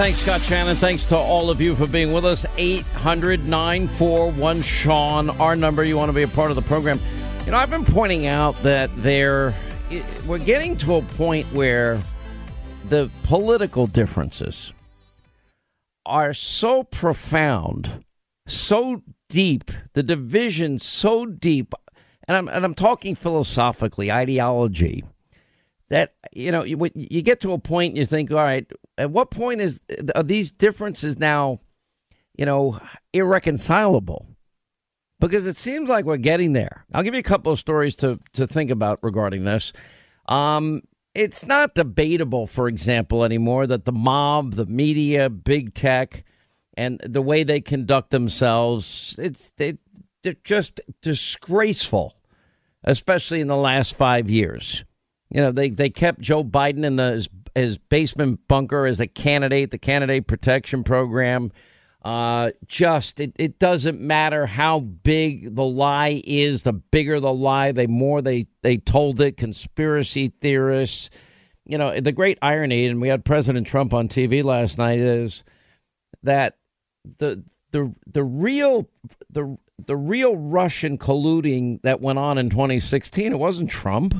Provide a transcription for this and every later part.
Thanks, Scott Shannon. Thanks to all of you for being with us. 800 941 Sean, our number. You want to be a part of the program. You know, I've been pointing out that there, we're getting to a point where the political differences are so profound, so deep, the division so deep, and I'm and I'm talking philosophically, ideology, that you know you, you get to a point you think, all right, at what point is are these differences now, you know, irreconcilable? Because it seems like we're getting there. I'll give you a couple of stories to to think about regarding this. Um, it's not debatable, for example, anymore that the mob, the media, big tech, and the way they conduct themselves, it's they, they're just disgraceful, especially in the last five years. You know, they, they kept Joe Biden in the, his, his basement bunker as a candidate, the candidate protection program. Uh, just it, it doesn't matter how big the lie is. The bigger the lie, the more they they told it. Conspiracy theorists, you know, the great irony, and we had President Trump on TV last night, is that the the the real the the real Russian colluding that went on in 2016, it wasn't Trump.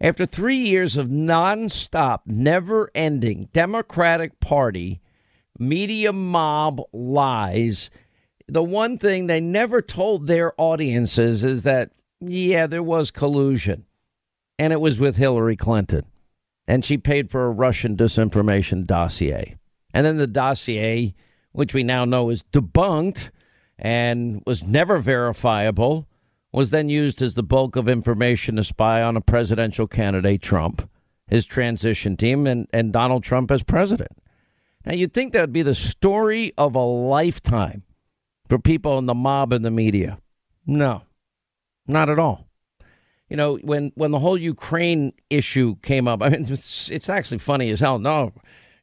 After three years of nonstop, never ending Democratic Party media mob lies, the one thing they never told their audiences is that, yeah, there was collusion. And it was with Hillary Clinton. And she paid for a Russian disinformation dossier. And then the dossier, which we now know is debunked and was never verifiable, was then used as the bulk of information to spy on a presidential candidate, Trump, his transition team, and, and Donald Trump as president. Now, you'd think that would be the story of a lifetime for people in the mob and the media. No, not at all. You know, when, when the whole Ukraine issue came up, I mean, it's, it's actually funny as hell. No,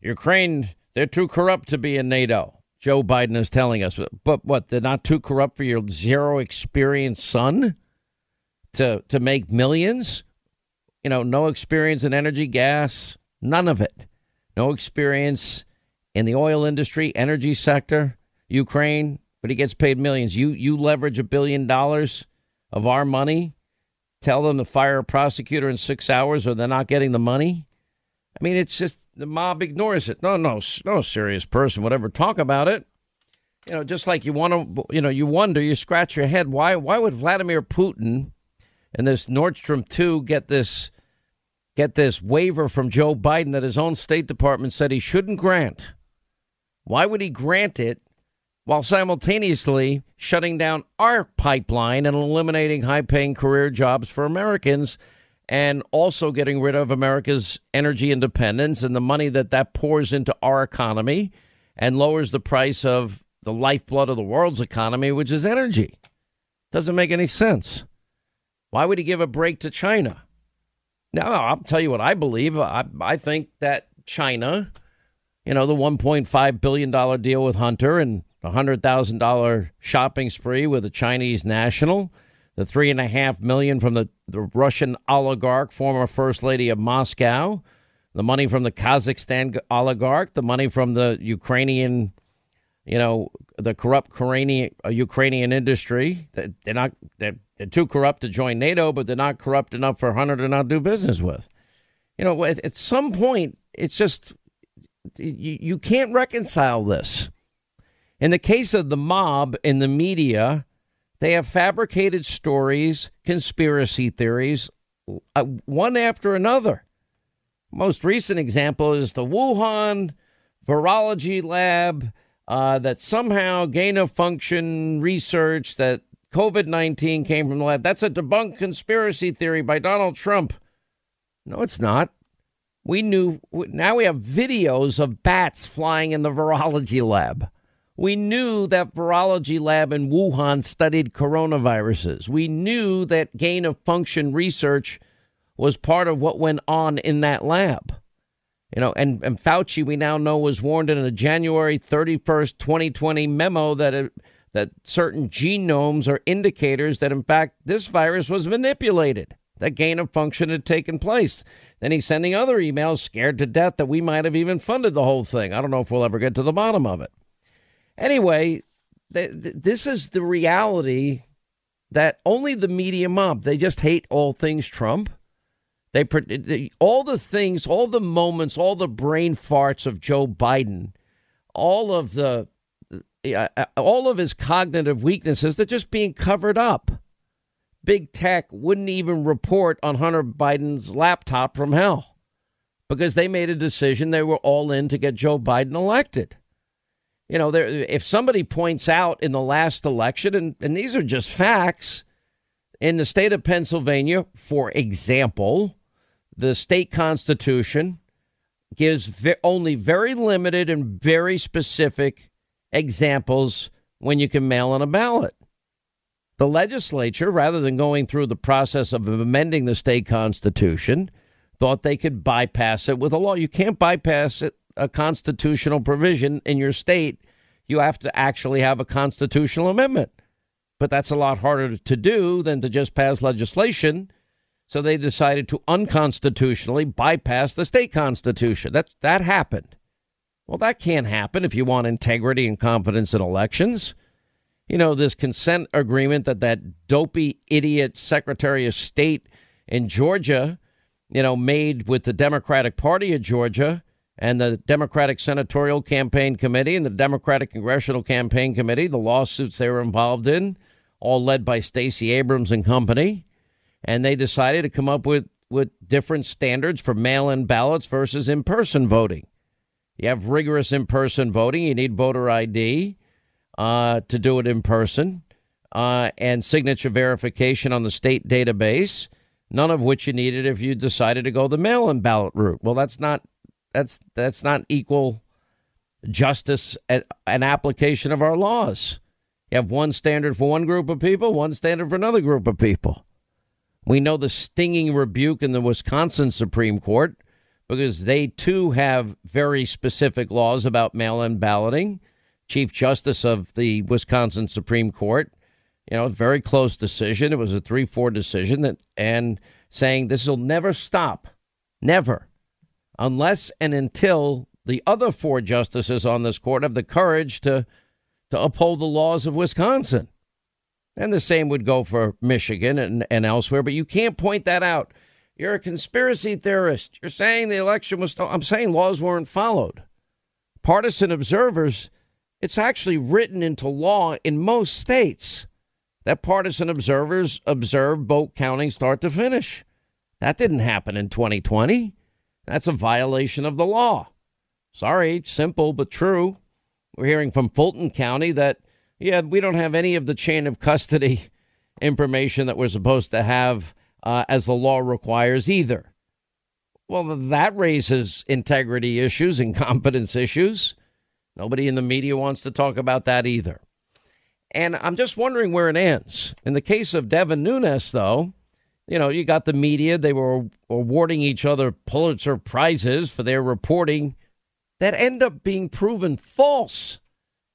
Ukraine, they're too corrupt to be in NATO. Joe Biden is telling us. But what, they're not too corrupt for your zero experience son to, to make millions? You know, no experience in energy, gas, none of it. No experience in the oil industry, energy sector, Ukraine, but he gets paid millions. You you leverage a billion dollars of our money, tell them to fire a prosecutor in six hours or they're not getting the money. I mean, it's just the mob ignores it. No, no, no serious person would ever talk about it. You know, just like you want to, you know, you wonder, you scratch your head. Why, why would Vladimir Putin and this Nord Stream two get this, get this waiver from Joe Biden that his own State Department said he shouldn't grant? Why would he grant it while simultaneously shutting down our pipeline and eliminating high paying career jobs for Americans and also getting rid of America's energy independence and the money that that pours into our economy and lowers the price of the lifeblood of the world's economy, which is energy. Doesn't make any sense. Why would he give a break to China? Now, I'll tell you what I believe. I, I think that China, you know, the $1.5 billion deal with Hunter and a $100,000 shopping spree with a Chinese national, the three and a half million from the, the Russian oligarch, former first lady of Moscow, the money from the Kazakhstan oligarch, the money from the Ukrainian, you know, the corrupt Ukrainian, uh, Ukrainian industry. They're not they're, they're too corrupt to join NATO, but they're not corrupt enough for Hunter to not do business with. You know, at, at some point, it's just you, you can't reconcile this. In the case of the mob in the media, they have fabricated stories, conspiracy theories, uh, one after another. Most recent example is the Wuhan virology lab uh, that somehow gain of function research that COVID 19 came from the lab. That's a debunked conspiracy theory by Donald Trump. No, it's not. We knew, now we have videos of bats flying in the virology lab. We knew that virology lab in Wuhan studied coronaviruses. We knew that gain of function research was part of what went on in that lab. You know, and, and Fauci, we now know, was warned in a January 31st, 2020 memo that it, that certain genomes are indicators that, in fact, this virus was manipulated, that gain of function had taken place. Then he's sending other emails scared to death that we might have even funded the whole thing. I don't know if we'll ever get to the bottom of it. Anyway, th- th- this is the reality that only the media mob, they just hate all things Trump. They, they all the things, all the moments, all the brain farts of Joe Biden, all of the uh, all of his cognitive weaknesses, they're just being covered up. Big tech wouldn't even report on Hunter Biden's laptop from hell because they made a decision they were all in to get Joe Biden elected you know, there, if somebody points out in the last election, and, and these are just facts, in the state of Pennsylvania, for example, the state constitution gives ve- only very limited and very specific examples when you can mail in a ballot. The legislature, rather than going through the process of amending the state constitution, thought they could bypass it with a law. You can't bypass it a constitutional provision in your state, you have to actually have a constitutional amendment. But that's a lot harder to do than to just pass legislation. So they decided to unconstitutionally bypass the state constitution. That that happened. Well, that can't happen if you want integrity and competence in elections. You know, this consent agreement that that dopey idiot Secretary of State in Georgia, you know, made with the Democratic Party of Georgia and the Democratic Senatorial Campaign Committee and the Democratic Congressional Campaign Committee, the lawsuits they were involved in, all led by Stacey Abrams and company. And they decided to come up with, with different standards for mail in ballots versus in person voting. You have rigorous in person voting, you need voter ID uh, to do it in person, uh, and signature verification on the state database, none of which you needed if you decided to go the mail in ballot route. Well, that's not that's that's not equal justice and an application of our laws. You have one standard for one group of people, one standard for another group of people. We know the stinging rebuke in the Wisconsin Supreme Court because they too have very specific laws about mail in balloting. Chief Justice of the Wisconsin Supreme Court, you know, very close decision. It was a 3 4 decision that, and saying this will never stop. Never unless and until the other four justices on this court have the courage to to uphold the laws of Wisconsin. And the same would go for Michigan and, and elsewhere, but you can't point that out. You're a conspiracy theorist. You're saying the election was I'm saying laws weren't followed. Partisan observers, it's actually written into law in most states that partisan observers observe vote counting start to finish. That didn't happen in 2020. That's a violation of the law. Sorry, simple but true. We're hearing from Fulton County that, yeah, we don't have any of the chain of custody information that we're supposed to have uh, as the law requires either. Well, that raises integrity issues and competence issues. Nobody in the media wants to talk about that either. And I'm just wondering where it ends. In the case of Devin Nunes, though, you know, you got the media, they were awarding each other Pulitzer Prizes for their reporting that end up being proven false.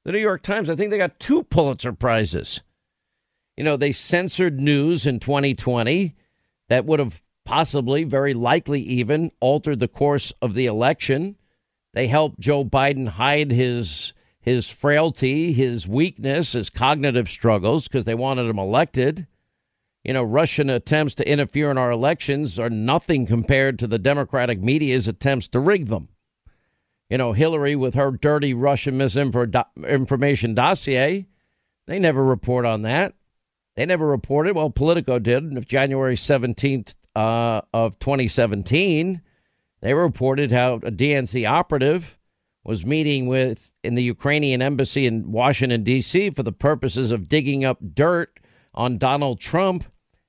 The New York Times, I think they got two Pulitzer Prizes. You know, they censored news in 2020 that would have possibly, very likely even, altered the course of the election. They helped Joe Biden hide his his frailty, his weakness, his cognitive struggles because they wanted him elected. You know, Russian attempts to interfere in our elections are nothing compared to the Democratic media's attempts to rig them. You know, Hillary with her dirty Russian misinformation dossier, they never report on that. They never reported. Well, Politico did. Of January 17th uh, of 2017, they reported how a DNC operative was meeting with in the Ukrainian embassy in Washington D.C. for the purposes of digging up dirt on Donald Trump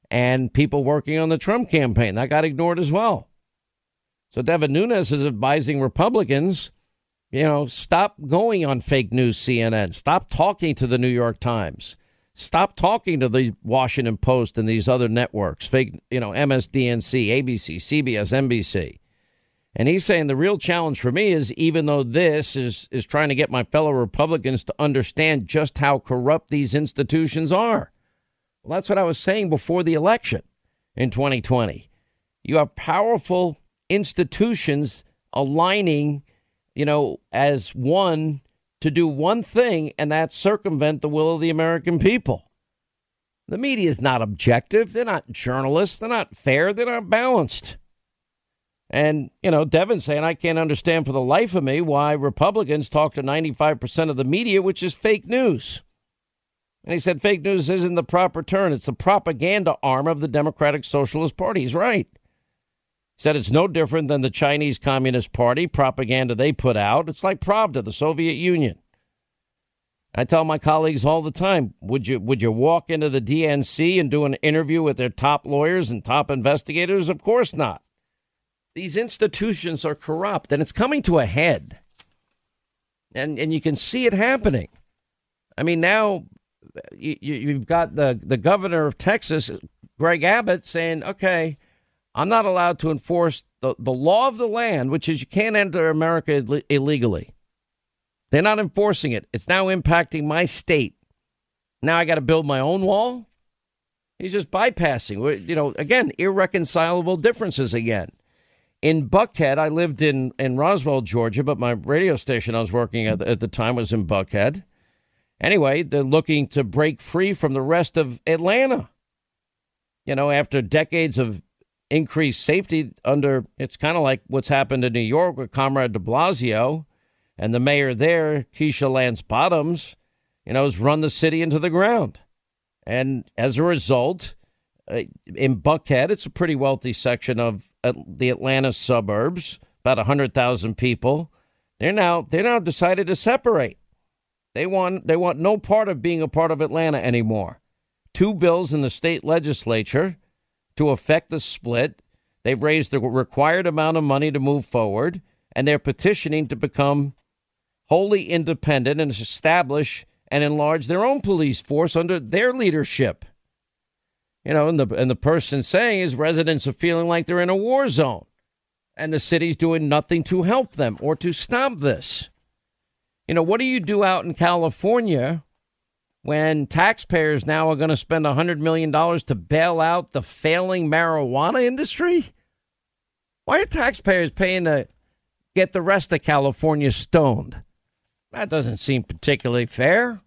and people working on the Trump campaign. That got ignored as well. So Devin Nunes is advising Republicans, you know, stop going on fake news CNN. Stop talking to the New York Times. Stop talking to the Washington Post and these other networks, fake, you know, MSDNC, ABC, CBS, NBC. And he's saying the real challenge for me is even though this is is trying to get my fellow Republicans to understand just how corrupt these institutions are. Well, that's what I was saying before the election in 2020. You have powerful institutions aligning, you know, as one to do one thing, and that's circumvent the will of the American people. The media is not objective. They're not journalists. They're not fair. They're not balanced. And, you know, Devin's saying, I can't understand for the life of me why Republicans talk to 95% of the media, which is fake news. And he said fake news isn't the proper term. It's the propaganda arm of the Democratic Socialist Party. He's right He said it's no different than the Chinese Communist Party propaganda they put out. It's like Pravda, the Soviet Union. I tell my colleagues all the time, would you would you walk into the DNC and do an interview with their top lawyers and top investigators? Of course not. These institutions are corrupt and it's coming to a head. And and you can see it happening. I mean, now you, you've got the, the governor of Texas, Greg Abbott, saying, okay, I'm not allowed to enforce the, the law of the land, which is you can't enter America Ill- illegally. They're not enforcing it. It's now impacting my state. Now I got to build my own wall. He's just bypassing. You know, again, irreconcilable differences again. In Buckhead, I lived in, in Roswell, Georgia, but my radio station I was working at, at the time was in Buckhead. Anyway, they're looking to break free from the rest of Atlanta. You know, after decades of increased safety under it's kind of like what's happened in New York with Comrade de Blasio and the mayor there, Keisha Lance Bottoms, you know, has run the city into the ground. And as a result, uh, in Buckhead, it's a pretty wealthy section of uh, the Atlanta suburbs, about 100,000 people. They're now they're now decided to separate. They want they want no part of being a part of Atlanta anymore. Two bills in the state legislature to affect the split. They've raised the required amount of money to move forward, and they're petitioning to become wholly independent and establish and enlarge their own police force under their leadership. You know, and the and the person saying is residents are feeling like they're in a war zone, and the city's doing nothing to help them or to stop this. You know, what do you do out in California when taxpayers now are going to spend $100 million to bail out the failing marijuana industry? Why are taxpayers paying to get the rest of California stoned? That doesn't seem particularly fair.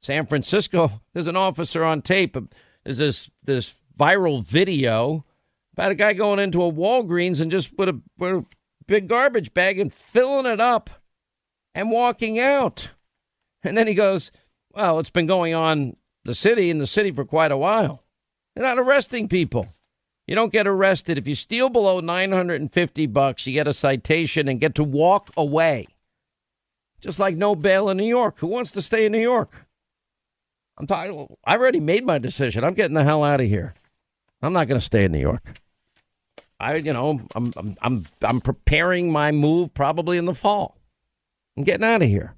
San Francisco, there's an officer on tape. Uh, there's this this viral video about a guy going into a Walgreens and just a, with a big garbage bag and filling it up and walking out. And then he goes, well, it's been going on the city in the city for quite a while. They're not arresting people. You don't get arrested if you steal below 950 bucks, you get a citation and get to walk away. Just like no bail in New York. Who wants to stay in New York? I'm talking. I already made my decision. I'm getting the hell out of here. I'm not going to stay in New York. I, you know, I'm, I'm, I'm, I'm preparing my move probably in the fall. Getting out of here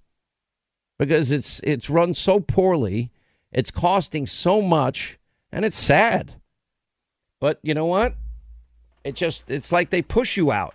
because it's, it's run so poorly. It's costing so much, and it's sad. But you know what? It just, it's like they push you out.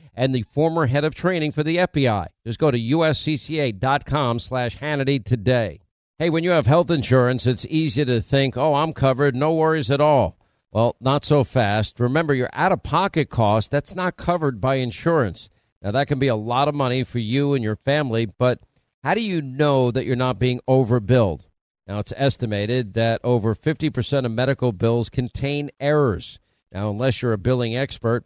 and the former head of training for the FBI. Just go to uscca.com slash Hannity today. Hey, when you have health insurance, it's easy to think, oh, I'm covered, no worries at all. Well, not so fast. Remember, your out of pocket cost, that's not covered by insurance. Now, that can be a lot of money for you and your family, but how do you know that you're not being overbilled? Now, it's estimated that over 50% of medical bills contain errors. Now, unless you're a billing expert,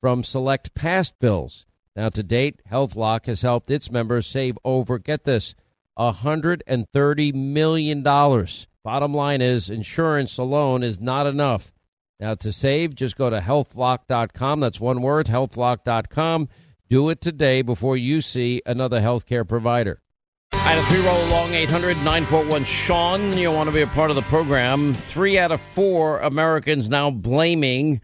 from select past bills. Now, to date, HealthLock has helped its members save over, get this, $130 million. Bottom line is, insurance alone is not enough. Now, to save, just go to healthlock.com. That's one word, healthlock.com. Do it today before you see another healthcare provider. All right, as we roll along, 800 941 Sean, you want to be a part of the program. Three out of four Americans now blaming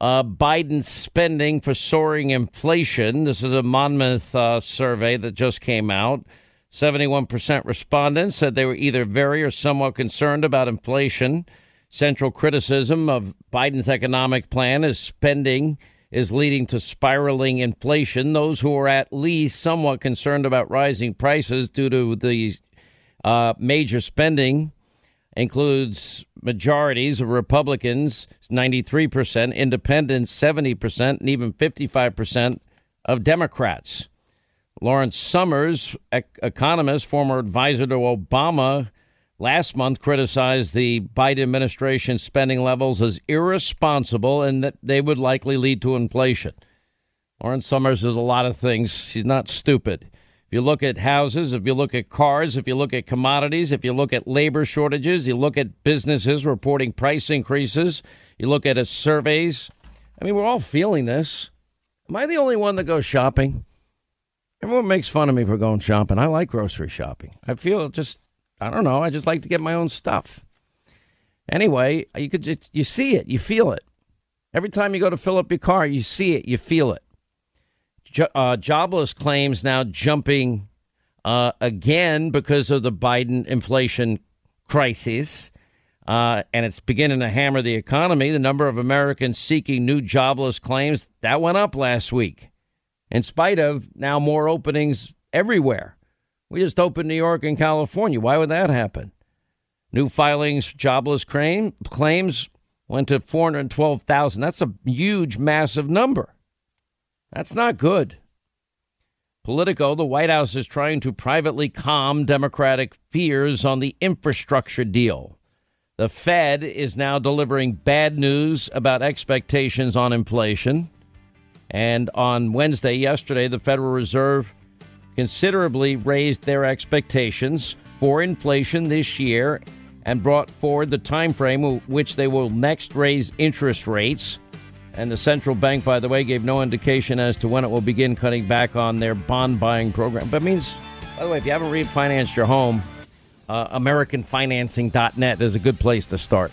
uh, Biden's spending for soaring inflation. This is a Monmouth uh, survey that just came out. 71% respondents said they were either very or somewhat concerned about inflation. Central criticism of Biden's economic plan is spending is leading to spiraling inflation. Those who are at least somewhat concerned about rising prices due to the uh, major spending includes majorities of Republicans, 93%, independents, 70%, and even 55% of Democrats. Lawrence Summers, economist, former advisor to Obama, last month criticized the Biden administration spending levels as irresponsible and that they would likely lead to inflation. Lawrence Summers is a lot of things. She's not stupid. If you look at houses, if you look at cars, if you look at commodities, if you look at labor shortages, you look at businesses reporting price increases, you look at surveys. I mean, we're all feeling this. Am I the only one that goes shopping? Everyone makes fun of me for going shopping. I like grocery shopping. I feel just, I don't know, I just like to get my own stuff. Anyway, you could just, you see it, you feel it. Every time you go to fill up your car, you see it, you feel it. Jo- uh, jobless claims now jumping uh, again because of the Biden inflation crisis. Uh, and it's beginning to hammer the economy. The number of Americans seeking new jobless claims that went up last week, in spite of now more openings everywhere. We just opened New York and California. Why would that happen? New filings, jobless claim, claims went to 412,000. That's a huge, massive number. That's not good. Politico, the White House is trying to privately calm Democratic fears on the infrastructure deal. The Fed is now delivering bad news about expectations on inflation. And on Wednesday, yesterday, the Federal Reserve considerably raised their expectations for inflation this year and brought forward the time frame which they will next raise interest rates. And the central bank, by the way, gave no indication as to when it will begin cutting back on their bond buying program. But means, by the way, if you haven't refinanced your home, uh, AmericanFinancing.net is a good place to start.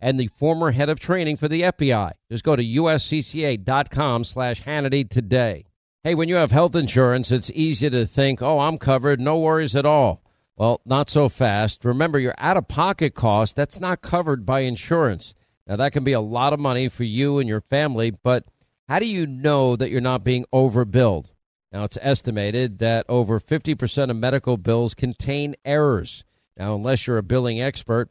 and the former head of training for the FBI. Just go to uscca.com slash Hannity today. Hey, when you have health insurance, it's easy to think, oh, I'm covered, no worries at all. Well, not so fast. Remember, your out of pocket cost, that's not covered by insurance. Now, that can be a lot of money for you and your family, but how do you know that you're not being overbilled? Now, it's estimated that over 50% of medical bills contain errors. Now, unless you're a billing expert,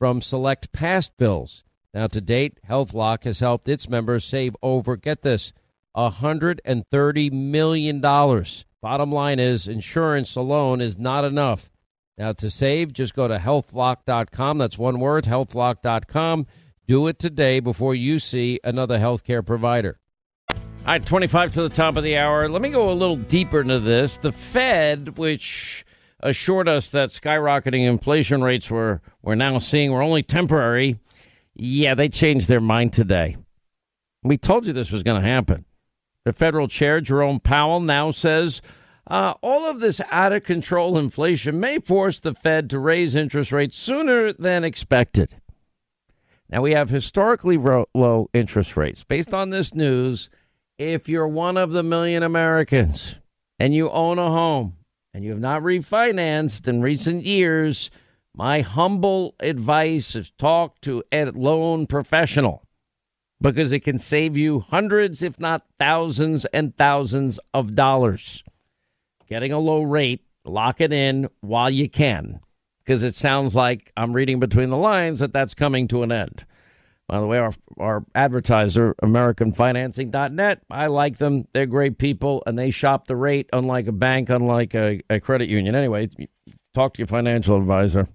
from select past bills. Now, to date, HealthLock has helped its members save over, get this, $130 million. Bottom line is, insurance alone is not enough. Now, to save, just go to healthlock.com. That's one word, healthlock.com. Do it today before you see another healthcare provider. All right, 25 to the top of the hour. Let me go a little deeper into this. The Fed, which assured us that skyrocketing inflation rates were we're now seeing were only temporary. Yeah, they changed their mind today. We told you this was going to happen. The federal chair, Jerome Powell, now says uh, all of this out of control inflation may force the Fed to raise interest rates sooner than expected. Now, we have historically ro- low interest rates. Based on this news, if you're one of the million Americans and you own a home and you have not refinanced in recent years, my humble advice is talk to a loan professional because it can save you hundreds, if not thousands and thousands of dollars. Getting a low rate, lock it in while you can because it sounds like I'm reading between the lines that that's coming to an end. By the way, our, our advertiser, AmericanFinancing.net, I like them. They're great people, and they shop the rate, unlike a bank, unlike a, a credit union. Anyway, talk to your financial advisor.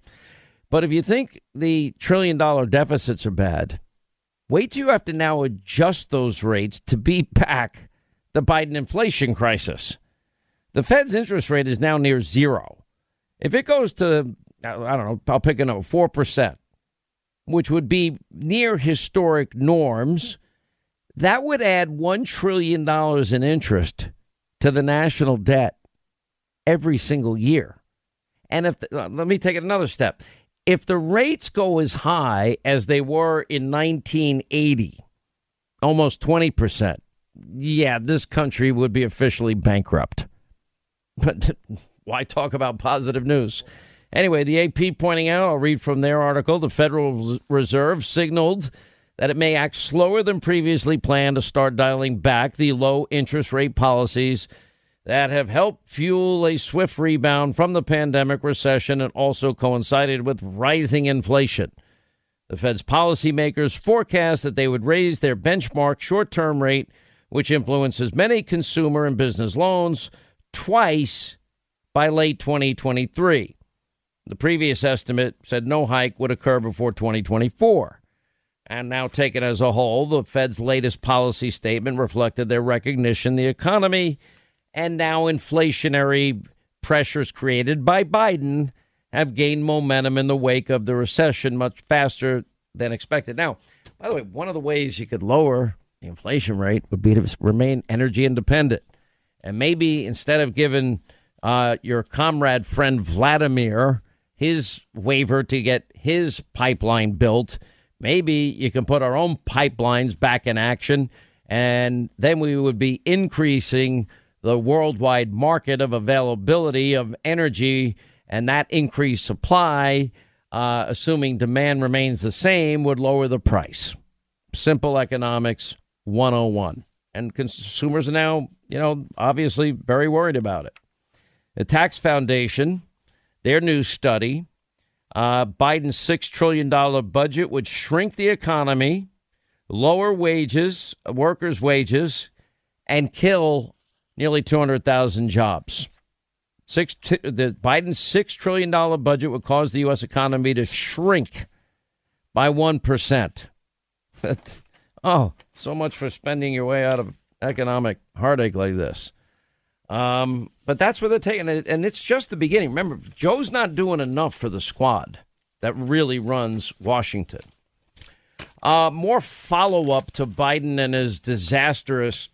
But if you think the trillion dollar deficits are bad, wait till you have to now adjust those rates to beat back the Biden inflation crisis. The Fed's interest rate is now near zero. If it goes to, I don't know, I'll pick a number, 4%, which would be near historic norms, that would add $1 trillion in interest to the national debt every single year. And if, the, uh, let me take it another step. If the rates go as high as they were in 1980, almost 20%, yeah, this country would be officially bankrupt. But why talk about positive news? Anyway, the AP pointing out, I'll read from their article the Federal Reserve signaled that it may act slower than previously planned to start dialing back the low interest rate policies that have helped fuel a swift rebound from the pandemic recession and also coincided with rising inflation. The Fed's policymakers forecast that they would raise their benchmark short term rate, which influences many consumer and business loans, twice by late 2023. The previous estimate said no hike would occur before 2024. And now, taken as a whole, the Fed's latest policy statement reflected their recognition the economy and now inflationary pressures created by Biden have gained momentum in the wake of the recession much faster than expected. Now, by the way, one of the ways you could lower the inflation rate would be to remain energy independent. And maybe instead of giving uh, your comrade friend Vladimir his waiver to get his pipeline built. Maybe you can put our own pipelines back in action, and then we would be increasing the worldwide market of availability of energy, and that increased supply, uh, assuming demand remains the same, would lower the price. Simple economics 101. And consumers are now, you know, obviously very worried about it. The Tax Foundation their new study. Uh, Biden's $6 trillion budget would shrink the economy, lower wages, workers' wages, and kill nearly 200,000 jobs. Six, the Biden's $6 trillion budget would cause the U.S. economy to shrink by 1%. oh, so much for spending your way out of economic heartache like this. Um, but that's where they're taking it, and it's just the beginning. Remember, Joe's not doing enough for the squad that really runs Washington. Uh, more follow up to Biden and his disastrous.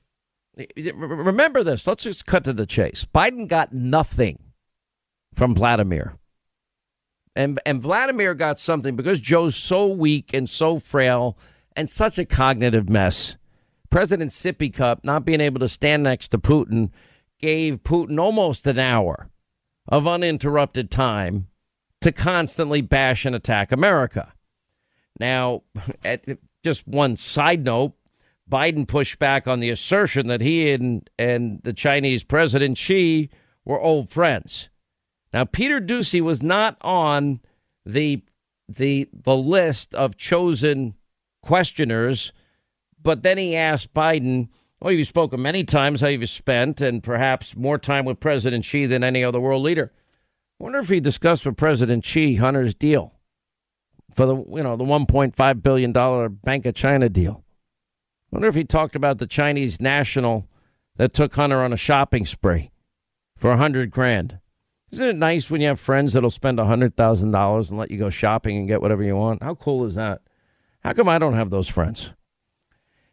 Remember this. Let's just cut to the chase. Biden got nothing from Vladimir. And, and Vladimir got something because Joe's so weak and so frail and such a cognitive mess. President Sippy Cup not being able to stand next to Putin gave Putin almost an hour of uninterrupted time to constantly bash and attack America. Now, just one side note, Biden pushed back on the assertion that he and, and the Chinese President Xi were old friends. Now, Peter Doocy was not on the the the list of chosen questioners, but then he asked Biden well, you've spoken many times how you've spent and perhaps more time with President Xi than any other world leader. I wonder if he discussed with President Xi Hunter's deal for the you know the 1.5 billion dollar Bank of China deal. I wonder if he talked about the Chinese national that took Hunter on a shopping spree for a hundred grand. Isn't it nice when you have friends that'll spend a hundred thousand dollars and let you go shopping and get whatever you want? How cool is that? How come I don't have those friends?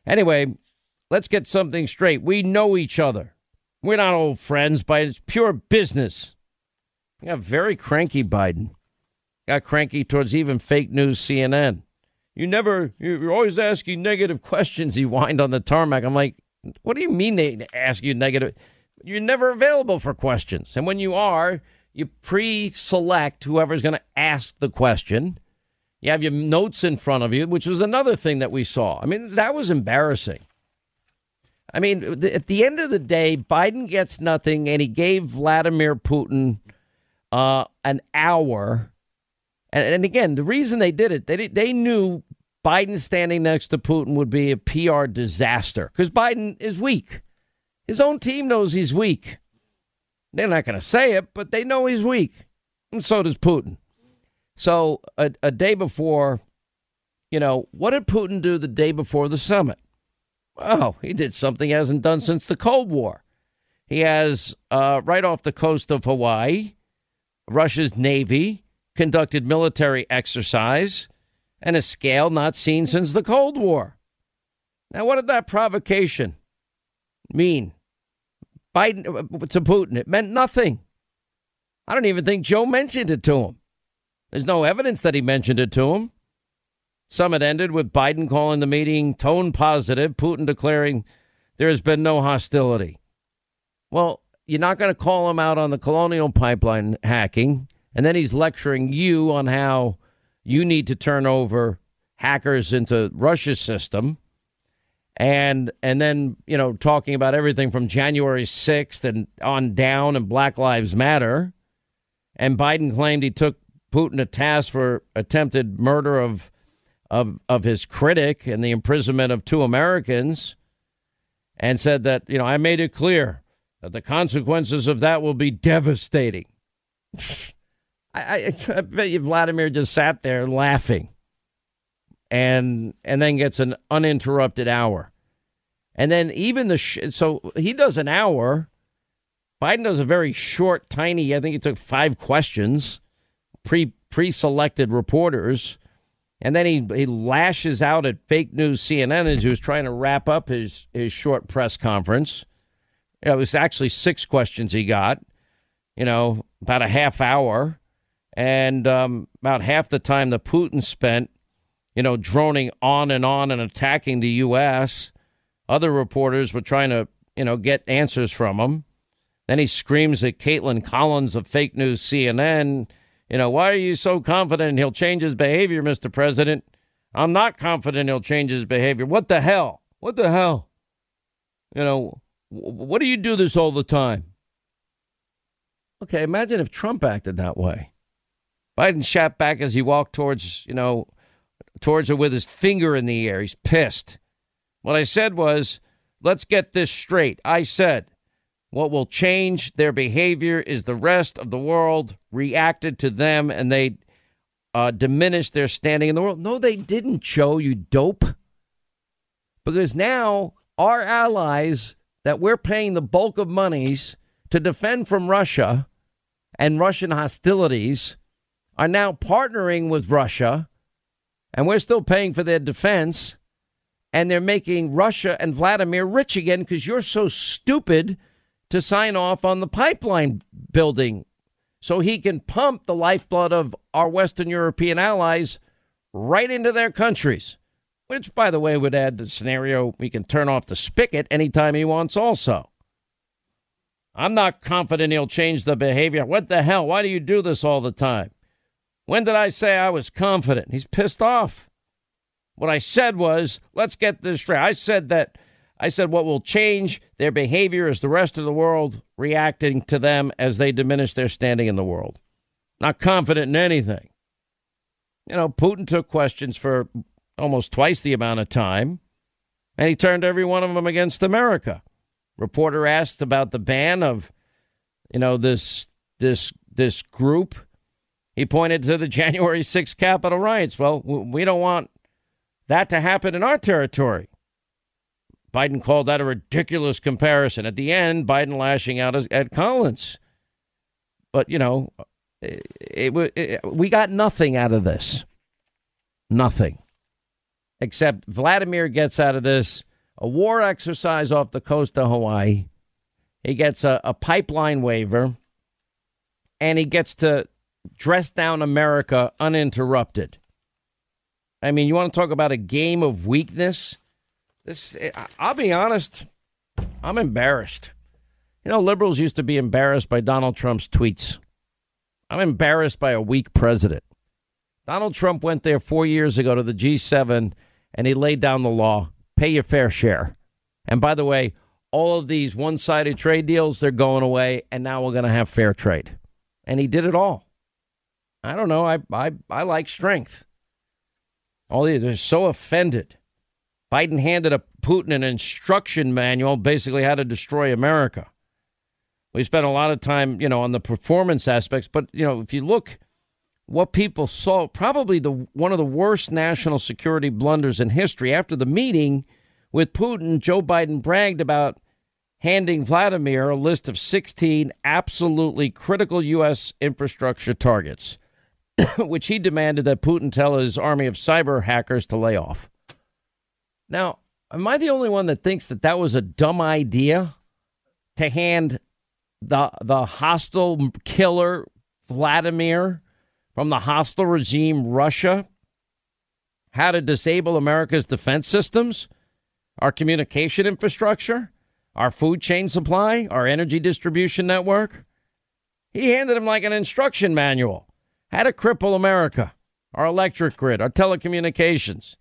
Anyway, let's get something straight. We know each other. We're not old friends, but it's pure business. Yeah, very cranky Biden. Got cranky towards even fake news CNN. You never, you're always asking negative questions. He whined on the tarmac. I'm like, what do you mean they ask you negative? You're never available for questions. And when you are, you pre select whoever's going to ask the question. You have your notes in front of you, which was another thing that we saw. I mean, that was embarrassing. I mean, at the end of the day, Biden gets nothing, and he gave Vladimir Putin uh, an hour. And, and, again, the reason they did it, they they knew Biden standing next to Putin would be a PR disaster because Biden is weak. His own team knows he's weak. They're not going to say it, but they know he's weak, and so does Putin. So a, a day before, you know, what did Putin do the day before the summit? Oh, he did something he hasn't done since the Cold War. He has, uh, right off the coast of Hawaii, Russia's Navy conducted military exercise and a scale not seen since the Cold War. Now, what did that provocation mean? Biden uh, to Putin, it meant nothing. I don't even think Joe mentioned it to him. There's no evidence that he mentioned it to him. Summit ended with Biden calling the meeting tone positive, Putin declaring there has been no hostility. Well, you're not going to call him out on the colonial pipeline hacking, and then he's lecturing you on how you need to turn over hackers into Russia's system. And and then, you know, talking about everything from January 6th and on down and Black Lives Matter. And Biden claimed he took Putin to task for attempted murder of of of his critic and the imprisonment of two Americans, and said that you know I made it clear that the consequences of that will be devastating. I, I, I bet you Vladimir just sat there laughing, and and then gets an uninterrupted hour, and then even the sh- so he does an hour. Biden does a very short, tiny. I think he took five questions, pre pre selected reporters and then he, he lashes out at fake news CNN as he was trying to wrap up his, his short press conference. It was actually six questions he got, you know, about a half hour. And um, about half the time that Putin spent, you know, droning on and on and attacking the U.S., other reporters were trying to, you know, get answers from him. Then he screams at Kaitlan Collins of fake news CNN you know, why are you so confident he'll change his behavior, Mr. President? I'm not confident he'll change his behavior. What the hell? What the hell? You know, what do you do this all the time? Okay, imagine if Trump acted that way. Biden shot back as he walked towards, you know, towards her with his finger in the air. He's pissed. What I said was, let's get this straight. I said, what will change their behavior is the rest of the world reacted to them and they uh, diminished their standing in the world. No, they didn't, Joe, you dope. Because now our allies that we're paying the bulk of monies to defend from Russia and Russian hostilities are now partnering with Russia, and we're still paying for their defense. And they're making Russia and Vladimir rich again because you're so stupid to sign off on the pipeline building so he can pump the lifeblood of our Western European allies right into their countries. Which, by the way, would add the scenario he can turn off the spigot anytime he wants, also. I'm not confident he'll change the behavior. What the hell? Why do you do this all the time? When did I say I was confident? He's pissed off. What I said was, let's get this straight. I said that I said what will change their behavior is the rest of the world reacting to them as they diminish their standing in the world. Not confident in anything. You know, Putin took questions for almost twice the amount of time, and he turned every one of them against America. Reporter asked about the ban of, you know, this this this group. He pointed to the January 6th Capitol riots. Well, we don't want that to happen in our territory. Biden called that a ridiculous comparison. At the end, Biden lashing out at Collins. But, you know, it, it, it, we got nothing out of this. Nothing. Except Vladimir gets out of this a war exercise off the coast of Hawaii. He gets a, a pipeline waiver. And he gets to dress down America uninterrupted. I mean, you want to talk about a game of weakness? This, I'll be honest, I'm embarrassed. You know, liberals used to be embarrassed by Donald Trump's tweets. I'm embarrassed by a weak president. Donald Trump went there four years ago to the G7 and he laid down the law pay your fair share. And by the way, all of these one sided trade deals, they're going away, and now we're going to have fair trade. And he did it all. I don't know. I, I, I like strength. All these are so offended. Biden handed a Putin an instruction manual, basically how to destroy America. We spent a lot of time, you know, on the performance aspects, but you know, if you look what people saw, probably the one of the worst national security blunders in history. After the meeting with Putin, Joe Biden bragged about handing Vladimir a list of 16 absolutely critical U.S. infrastructure targets, which he demanded that Putin tell his army of cyber hackers to lay off. Now, am I the only one that thinks that that was a dumb idea to hand the the hostile killer Vladimir from the hostile regime Russia how to disable America's defense systems, our communication infrastructure, our food chain supply, our energy distribution network. He handed him like an instruction manual how to cripple America, our electric grid, our telecommunications.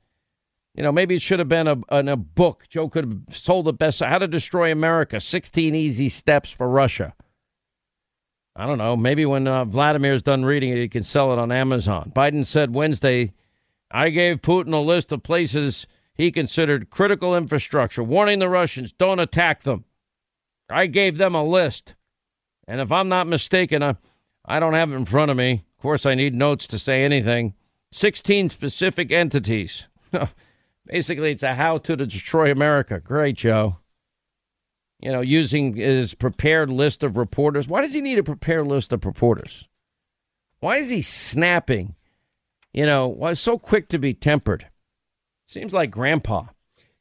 You know, maybe it should have been a, in a book. Joe could have sold the best. How to Destroy America 16 Easy Steps for Russia. I don't know. Maybe when uh, Vladimir's done reading it, he can sell it on Amazon. Biden said Wednesday, I gave Putin a list of places he considered critical infrastructure, warning the Russians, don't attack them. I gave them a list. And if I'm not mistaken, I, I don't have it in front of me. Of course, I need notes to say anything. 16 specific entities. Basically, it's a how to destroy America. Great, Joe you know, using his prepared list of reporters. Why does he need a prepared list of reporters? Why is he snapping? You know, why so quick to be tempered? Seems like grandpa.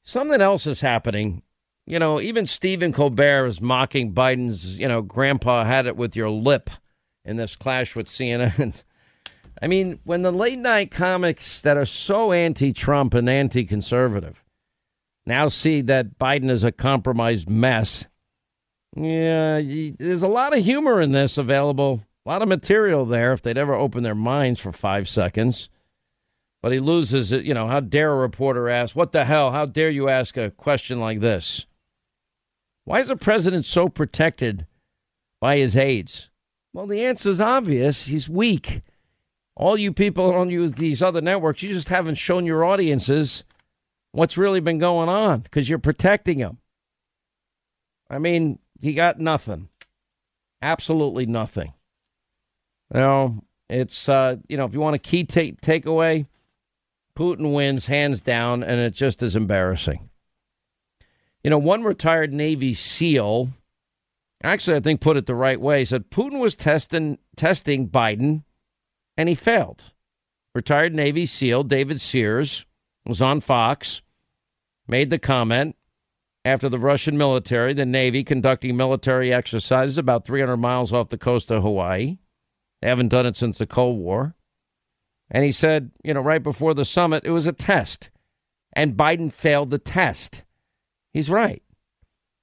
Something else is happening. You know, even Stephen Colbert is mocking Biden's, you know, grandpa had it with your lip in this clash with CNN. I mean, when the late night comics that are so anti Trump and anti conservative now see that Biden is a compromised mess. Yeah, there's a lot of humor in this available, a lot of material there if they'd ever open their minds for five seconds. But he loses it. You know, how dare a reporter ask, What the hell? How dare you ask a question like this? Why is the president so protected by his aides? Well, the answer is obvious. He's weak. All you people on you these other networks, you just haven't shown your audiences what's really been going on because you're protecting them. I mean, he got nothing. Absolutely nothing. You know, it's, uh, you know, if you want a key take takeaway, Putin wins hands down, and it just is embarrassing. You know, one retired Navy SEAL, actually, I think put it the right way, said Putin was testing testing Biden, and he failed. Retired Navy SEAL David Sears was on Fox made the comment after the Russian military, the Navy, conducting military exercises about 300 miles off the coast of Hawaii. They haven't done it since the Cold War. And he said, you know, right before the summit, it was a test. And Biden failed the test. He's right.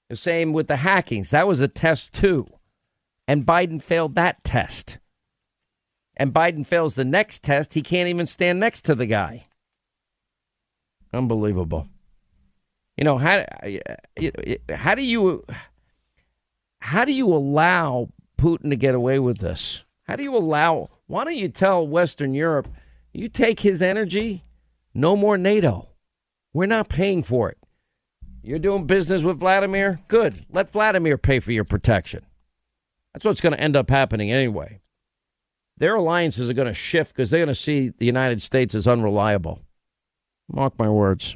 The same with the hackings. That was a test, too. And Biden failed that test. And Biden fails the next test. He can't even stand next to the guy. Unbelievable. You know how how do you how do you allow Putin to get away with this? How do you allow? Why don't you tell Western Europe you take his energy? No more NATO. We're not paying for it. You're doing business with Vladimir? Good. Let Vladimir pay for your protection. That's what's going to end up happening anyway. Their alliances are going to shift because they're going to see the United States as unreliable. Mark my words.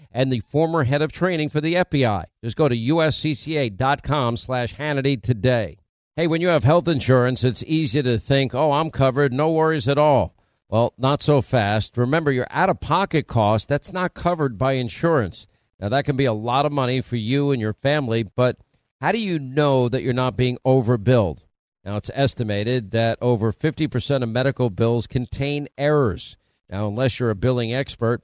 and the former head of training for the FBI. Just go to uscca.com slash Hannity today. Hey, when you have health insurance, it's easy to think, oh, I'm covered, no worries at all. Well, not so fast. Remember, your out of pocket cost, that's not covered by insurance. Now, that can be a lot of money for you and your family, but how do you know that you're not being overbilled? Now, it's estimated that over 50% of medical bills contain errors. Now, unless you're a billing expert,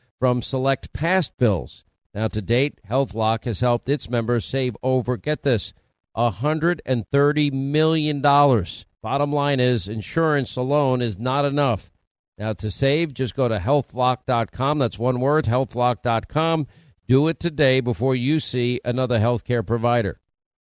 from select past bills. Now, to date, HealthLock has helped its members save over, get this, $130 million. Bottom line is, insurance alone is not enough. Now, to save, just go to healthlock.com. That's one word, healthlock.com. Do it today before you see another healthcare provider.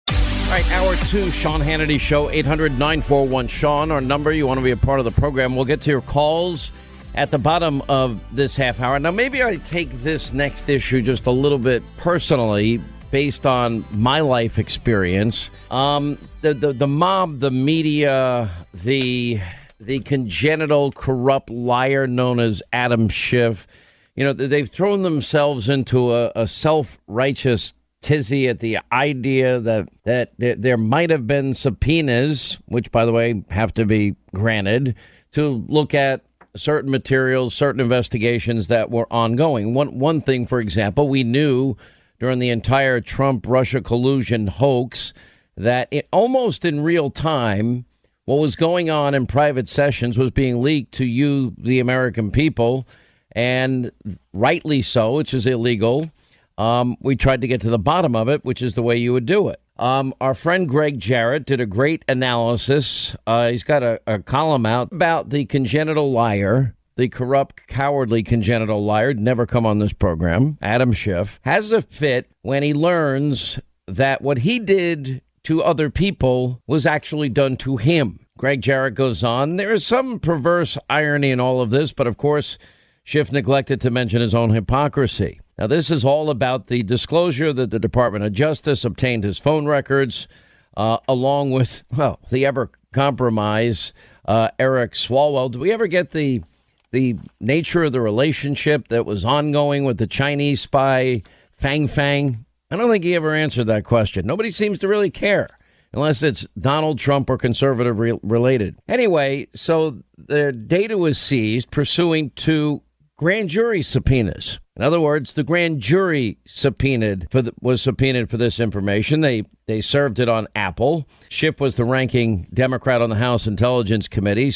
All right, hour two, Sean Hannity Show, 800 941 Sean, our number. You want to be a part of the program. We'll get to your calls at the bottom of this half hour. Now, maybe I take this next issue just a little bit personally based on my life experience. Um, the, the the mob, the media, the the congenital corrupt liar known as Adam Schiff. You know, they've thrown themselves into a, a self righteous tizzy at the idea that that there, there might have been subpoenas, which, by the way, have to be granted, to look at certain materials, certain investigations that were ongoing. One one thing, for example, we knew during the entire Trump Russia collusion hoax that it, almost in real time, what was going on in private sessions was being leaked to you, the American people, and rightly so, which is illegal. Um, we tried to get to the bottom of it, which is the way you would do it. Um, our friend Gregg Jarrett did a great analysis. Uh, he's got a, a column out about the congenital liar the corrupt, cowardly, congenital liar, never come on this program, Adam Schiff, has a fit when he learns that what he did to other people was actually done to him. Gregg Jarrett goes on, there is some perverse irony in all of this, but of course, Schiff neglected to mention his own hypocrisy. Now, this is all about the disclosure that the Department of Justice obtained his phone records, uh, along with, well, the ever compromise uh, Eric Swalwell. Do we ever get the the nature of the relationship that was ongoing with the Chinese spy Fang Fang? I don't think he ever answered that question. Nobody seems to really care unless it's Donald Trump or conservative re- related. Anyway, so the data was seized pursuing two grand jury subpoenas. In other words, the grand jury subpoenaed for the, was subpoenaed for this information. They they served it on Apple. Schiff was the ranking Democrat on the House Intelligence Committee.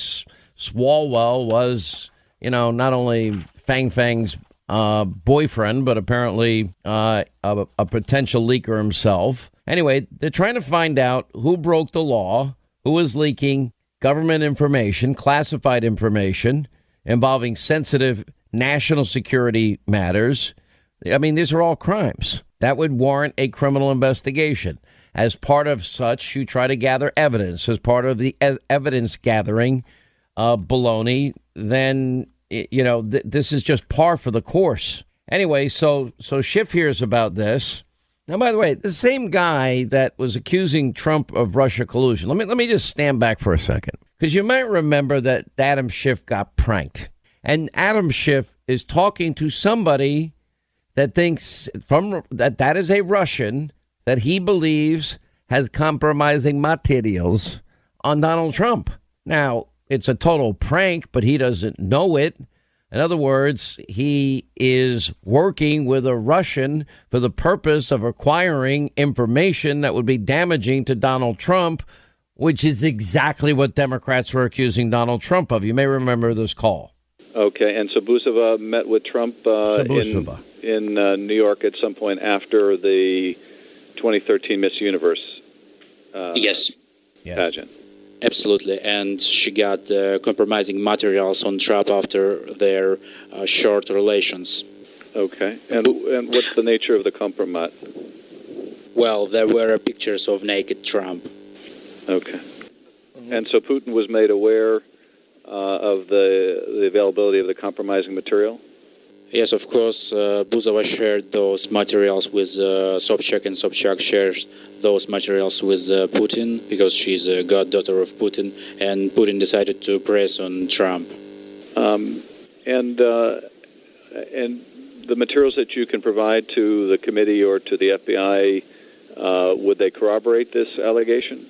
Swalwell was you know, not only Fang Fang's uh, boyfriend, but apparently uh, a, a potential leaker himself. Anyway, they're trying to find out who broke the law, who was leaking, government information, classified information involving sensitive national security matters. I mean, these are all crimes. That would warrant a criminal investigation. As part of such, you try to gather evidence. As part of the e- evidence gathering uh, baloney, then, you know, th- this is just par for the course. Anyway, so so Schiff hears about this. Now, by the way, the same guy that was accusing Trump of Russia collusion. Let me let me just stand back for a second because you might remember that Adam Schiff got pranked, and Adam Schiff is talking to somebody that thinks from that that is a Russian that he believes has compromising materials on Donald Trump. Now, it's a total prank, but he doesn't know it. In other words, he is working with a Russian for the purpose of acquiring information that would be damaging to Donald Trump, which is exactly what Democrats were accusing Donald Trump of. You may remember this call. Okay, and so Buzova met with Trump uh, in, in uh, New York at some point after the 2013 Miss Universe uh, yes. pageant. Absolutely, and she got uh, compromising materials on Trump after their uh, short relations. Okay, and and what's the nature of the compromise? Well, there were pictures of naked Trump. Okay, and so Putin was made aware uh, of the the availability of the compromising material. Yes, of course, uh, Buzova shared those materials with uh, Sobchak, and Sobchak shares those materials with uh, Putin because she's a goddaughter of Putin, and Putin decided to press on Trump. Um, and uh, and the materials that you can provide to the committee or to the FBI, uh, would they corroborate this allegation?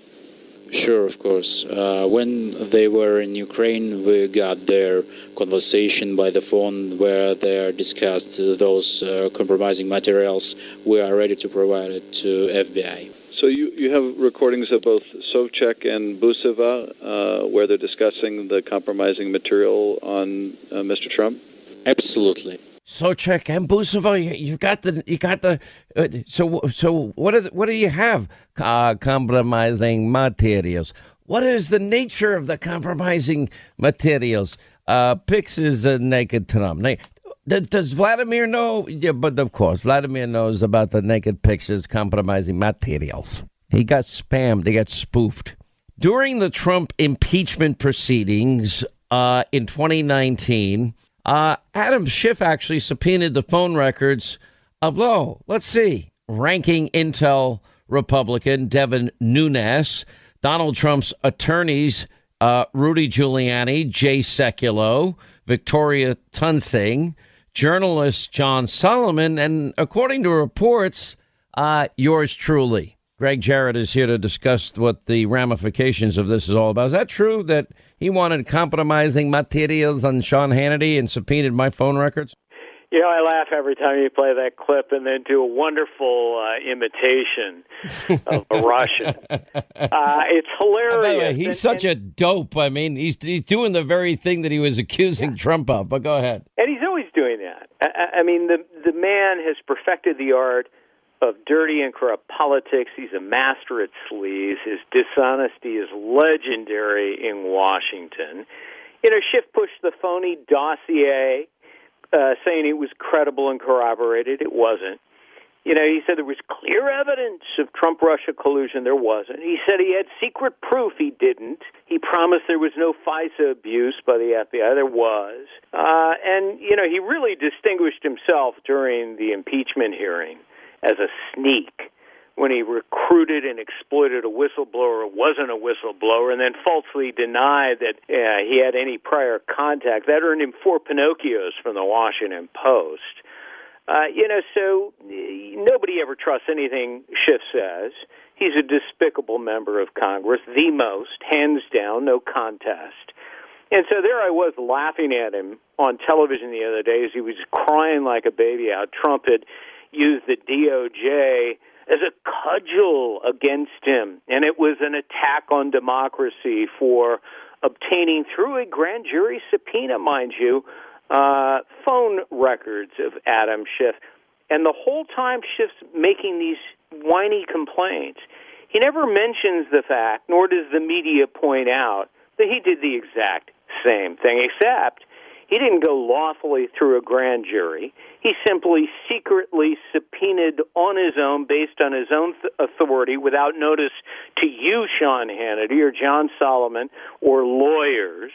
Sure, of course. Uh, when they were in Ukraine, we got their conversation by the phone where they discussed those uh, compromising materials. We are ready to provide it to FBI. So you, you have recordings of both Sobchak and Buzova uh, where they're discussing the compromising material on uh, Mr. Trump? Absolutely. Sobchak and Buzova, you, you got the you got the uh, so so what the, what do you have uh, compromising materials? What is the nature of the compromising materials? Uh, pictures of naked Trump. Does Vladimir know? Yeah, but of course, Vladimir knows about the naked pictures compromising materials. He got spammed. He got spoofed. During the Trump impeachment proceedings uh, in 2019, uh, Adam Schiff actually subpoenaed the phone records of, oh, let's see, ranking Intel Republican Devin Nunes, Donald Trump's attorneys, uh, Rudy Giuliani, Jay Sekulow, Victoria Toensing, journalist John Solomon, and according to reports, uh, yours truly. Gregg Jarrett is here to discuss what the ramifications of this is all about. Is that true that he wanted compromising materials on Sean Hannity and subpoenaed my phone records? You know, I laugh every time you play that clip and then do a wonderful uh, imitation of a Russian. Uh, it's hilarious. he's and, such and, a dope. I mean, he's he's doing the very thing that he was accusing yeah. Trump of. But go ahead. And he's always doing that. I, I mean, the the man has perfected the art of dirty and corrupt politics. He's a master at sleaze. His dishonesty is legendary in Washington. You know, Schiff pushed the phony dossier, uh, saying it was credible and corroborated. It wasn't. You know, he said there was clear evidence of Trump Russia collusion. There wasn't. He said he had secret proof. He didn't. He promised there was no FISA abuse by the FBI. There was. Uh, and, you know, he really distinguished himself during the impeachment hearing as a sneak when he recruited and exploited a whistleblower wasn't a whistleblower and then falsely denied that uh, he had any prior contact. That earned him four Pinocchios from the Washington Post. Uh, you know, so nobody ever trusts anything Schiff says. He's a despicable member of Congress, the most, hands down, no contest. And so there I was laughing at him on television the other day as he was crying like a baby out. Trump had used the DOJ as a cudgel against him, and it was an attack on democracy for obtaining through a grand jury subpoena, mind you, uh, phone records of Adam Schiff. And the whole time Schiff's making these whiny complaints, he never mentions the fact, nor does the media point out, So he did the exact same thing, except he didn't go lawfully through a grand jury. He simply secretly subpoenaed on his own, based on his own th- authority, without notice to you, Sean Hannity or John Solomon or lawyers,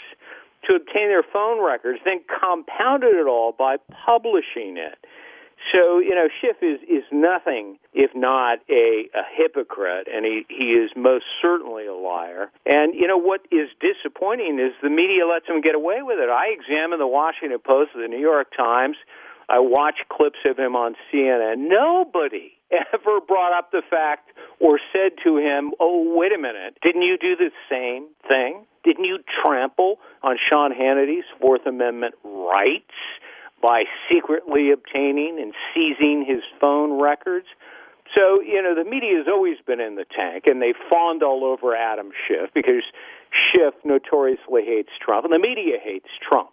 to obtain their phone records, then compounded it all by publishing it. So, you know, Schiff is, is nothing if not a, a hypocrite, and he, he is most certainly a liar. And, you know, what is disappointing is the media lets him get away with it. I examine the Washington Post, the New York Times, I watch clips of him on CNN. Nobody ever brought up the fact or said to him, oh, wait a minute, didn't you do the same thing? Didn't you trample on Sean Hannity's Fourth Amendment rights? By secretly obtaining and seizing his phone records. So, you know, the media has always been in the tank, and they fawned all over Adam Schiff because Schiff notoriously hates Trump, and the media hates Trump.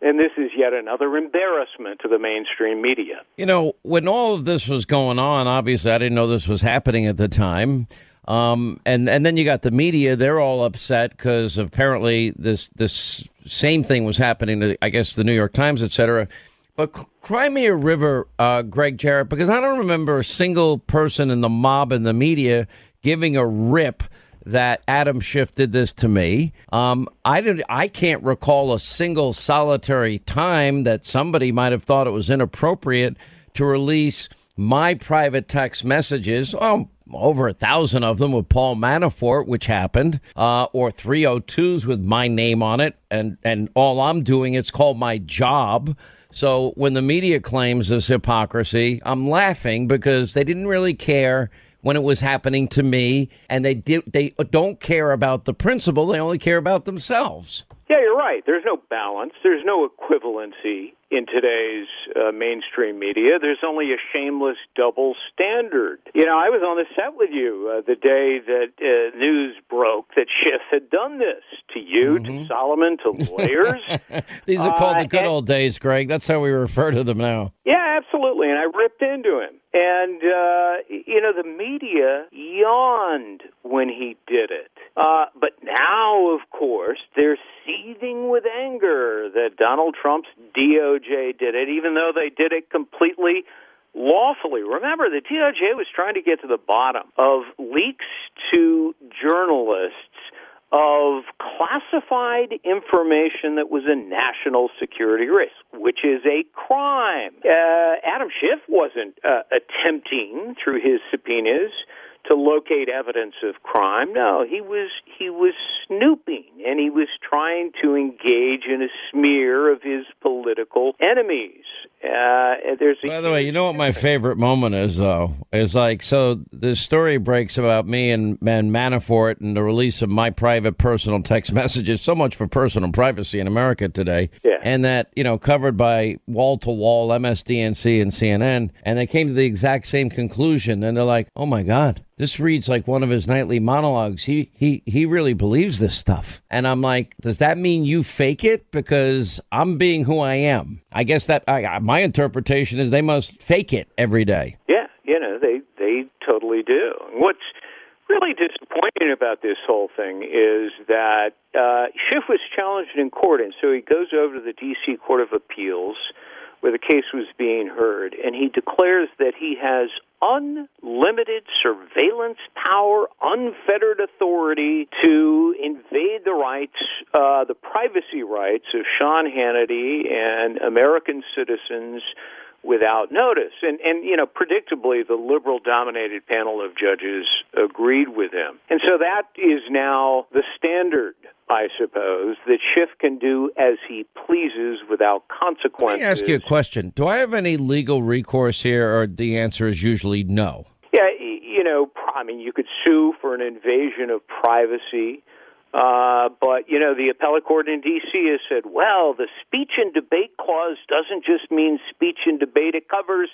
And this is yet another embarrassment to the mainstream media. You know, when all of this was going on, obviously I didn't know this was happening at the time. Um, and and then you got the media; they're all upset because apparently this this same thing was happening to, I guess, the New York Times, et cetera. But cry me river, uh, Gregg Jarrett, because I don't remember a single person in the mob and the media giving a rip that Adam Schiff did this to me. Um, I did. I can't recall a single solitary time that somebody might have thought it was inappropriate to release my private text messages. Oh, over a thousand of them with Paul Manafort, which happened, uh, or 302s with my name on it, and and all I'm doing it's called my job. So when the media claims this hypocrisy, I'm laughing because they didn't really care when it was happening to me, and they did they don't care about the principle; they only care about themselves. Yeah, you're right. There's no balance. There's no equivalency in today's uh, mainstream media. There's only a shameless double standard. You know, I was on the set with you uh, the day that uh, news broke that Schiff had done this to you, mm-hmm. to Solomon, to lawyers. These are called the good and, old days, Greg. That's how we refer to them now. Yeah, absolutely. And I ripped into him. And, uh, you know, the media yawned when he did it. Uh, but now, of course, they're seething with anger that Donald Trump's DOJ did it, even though they did it completely lawfully. Remember, the DOJ was trying to get to the bottom of leaks to journalists of classified information that was a national security risk, which is a crime. Uh, Adam Schiff wasn't uh, attempting through his subpoenas to locate evidence of crime. No, he was he was snooping and he was trying to engage in a smear of his political enemies. Uh, there's By the way, you know what my favorite moment is, though? Is like, so the story breaks about me and, and Manafort and the release of my private personal text messages. So much for personal privacy in America today. Yeah. And that, you know, covered by wall to wall MSDNC and CNN. And they came to the exact same conclusion. And they're like, oh my God, this reads like one of his nightly monologues. He he he really believes this stuff. And I'm like, does that mean you fake it because I'm being who I am? I guess that I, my interpretation is they must fake it every day. Yeah, you know, they they totally do. What's really disappointing about this whole thing is that uh, Schiff was challenged in court, and so he goes over to the D.C. Court of Appeals where the case was being heard, and he declares that he has unlimited surveillance power, unfettered authority to invade the rights, uh, the privacy rights of Sean Hannity and American citizens without notice. And, and you know, predictably, the liberal dominated panel of judges agreed with him. And so that is now the standard I suppose, that Schiff can do as he pleases without consequences. Let me ask you a question. Do I have any legal recourse here, or the answer is usually no? Yeah, you know, I mean, you could sue for an invasion of privacy. Uh, but, you know, the appellate court in D.C. has said, well, the speech and debate clause doesn't just mean speech and debate, it covers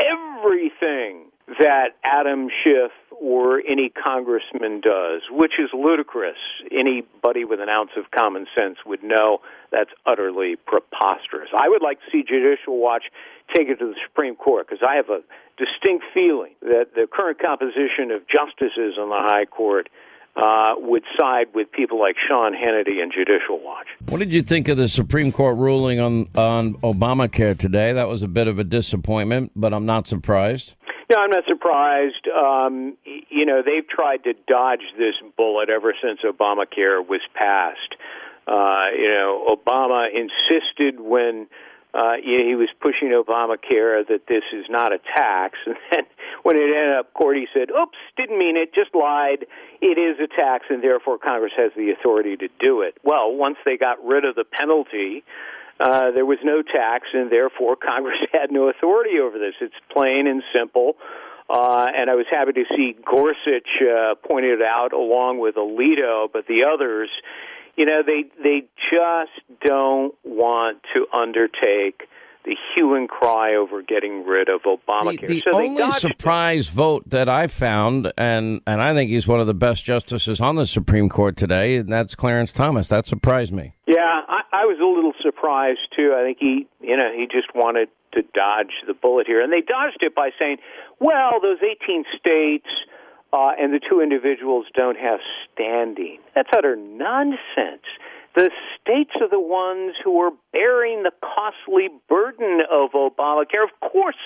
everything that Adam Schiff or any congressman does, which is ludicrous. Anybody with an ounce of common sense would know that's utterly preposterous. I would like to see Judicial Watch take it to the Supreme Court because I have a distinct feeling that the current composition of justices on the High Court uh, would side with people like Sean Hannity and Judicial Watch. What did you think of the Supreme Court ruling on on Obamacare today? That was a bit of a disappointment, but I'm not surprised. No, I'm not surprised. Um, you know, they've tried to dodge this bullet ever since Obamacare was passed. Uh, you know, Obama insisted when uh, he was pushing Obamacare that this is not a tax, and then when it ended up court, he said, "Oops, didn't mean it, just lied. It is a tax, and therefore Congress has the authority to do it." Well, once they got rid of the penalty. Uh, there was no tax, and therefore Congress had no authority over this. It's plain and simple. Uh, and I was happy to see Gorsuch uh, pointed it out along with Alito, but the others you know they they just don't want to undertake the hue and cry over getting rid of Obamacare. The, the so only surprise it. vote that I found, and and I think he's one of the best justices on the Supreme Court today, and that's Clarence Thomas. That surprised me. Yeah, I, I was a little surprised too. I think he, you know, he just wanted to dodge the bullet here, and they dodged it by saying, "Well, those 18 states." Uh, and the two individuals don't have standing. That's utter nonsense. The states are the ones who are bearing the costly burden of Obamacare. Of course,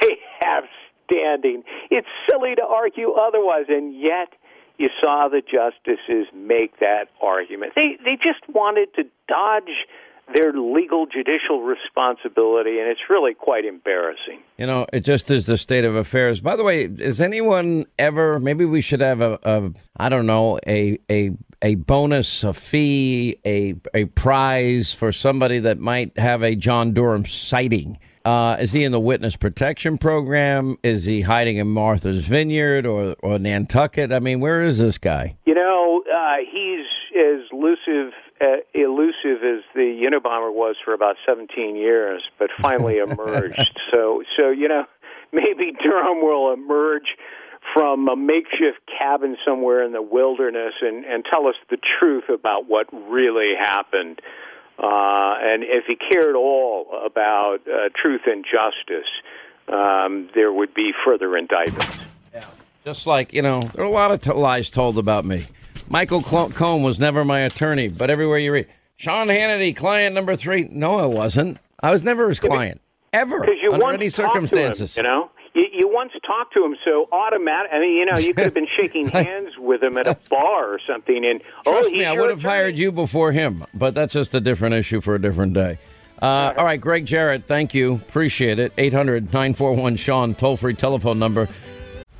they have standing. It's silly to argue otherwise, and yet you saw the justices make that argument. They they just wanted to dodge their legal judicial responsibility, and it's really quite embarrassing. You know, it just is the state of affairs. By the way, is anyone ever? Maybe we should have a, a I don't know, a a a bonus, a fee, a a prize for somebody that might have a John Durham sighting. Uh, is he in the witness protection program? Is he hiding in Martha's Vineyard or, or Nantucket? I mean, where is this guy? You know, uh, he's as elusive uh, elusive as the Unabomber was for about 17 years, but finally emerged. so, so you know, maybe Durham will emerge from a makeshift cabin somewhere in the wilderness and, and tell us the truth about what really happened. Uh, and if he cared all about uh, truth and justice, um, there would be further indictments. Yeah. Just like, you know, there are a lot of t- lies told about me. Michael Cohen was never my attorney, but everywhere you read, Sean Hannity, client number three. No, I wasn't. I was never his client, ever, you under any circumstances. Him, you know, you, you once talked to him, so automatic. I mean, you know, you could have been shaking hands with him at a bar or something, and Trust oh, me, I would have attorney. hired you before him, but that's just a different issue for a different day. Uh, all right, Gregg Jarrett, thank you. Appreciate it. 800 941 Sean, toll free telephone number.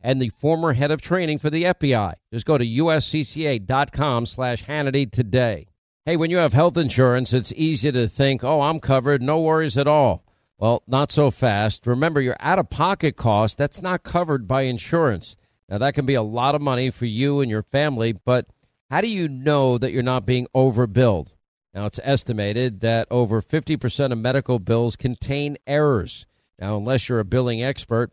and the former head of training for the FBI. Just go to uscca.com slash Hannity today. Hey, when you have health insurance, it's easy to think, oh, I'm covered, no worries at all. Well, not so fast. Remember, your out of pocket cost, that's not covered by insurance. Now, that can be a lot of money for you and your family, but how do you know that you're not being overbilled? Now, it's estimated that over 50% of medical bills contain errors. Now, unless you're a billing expert,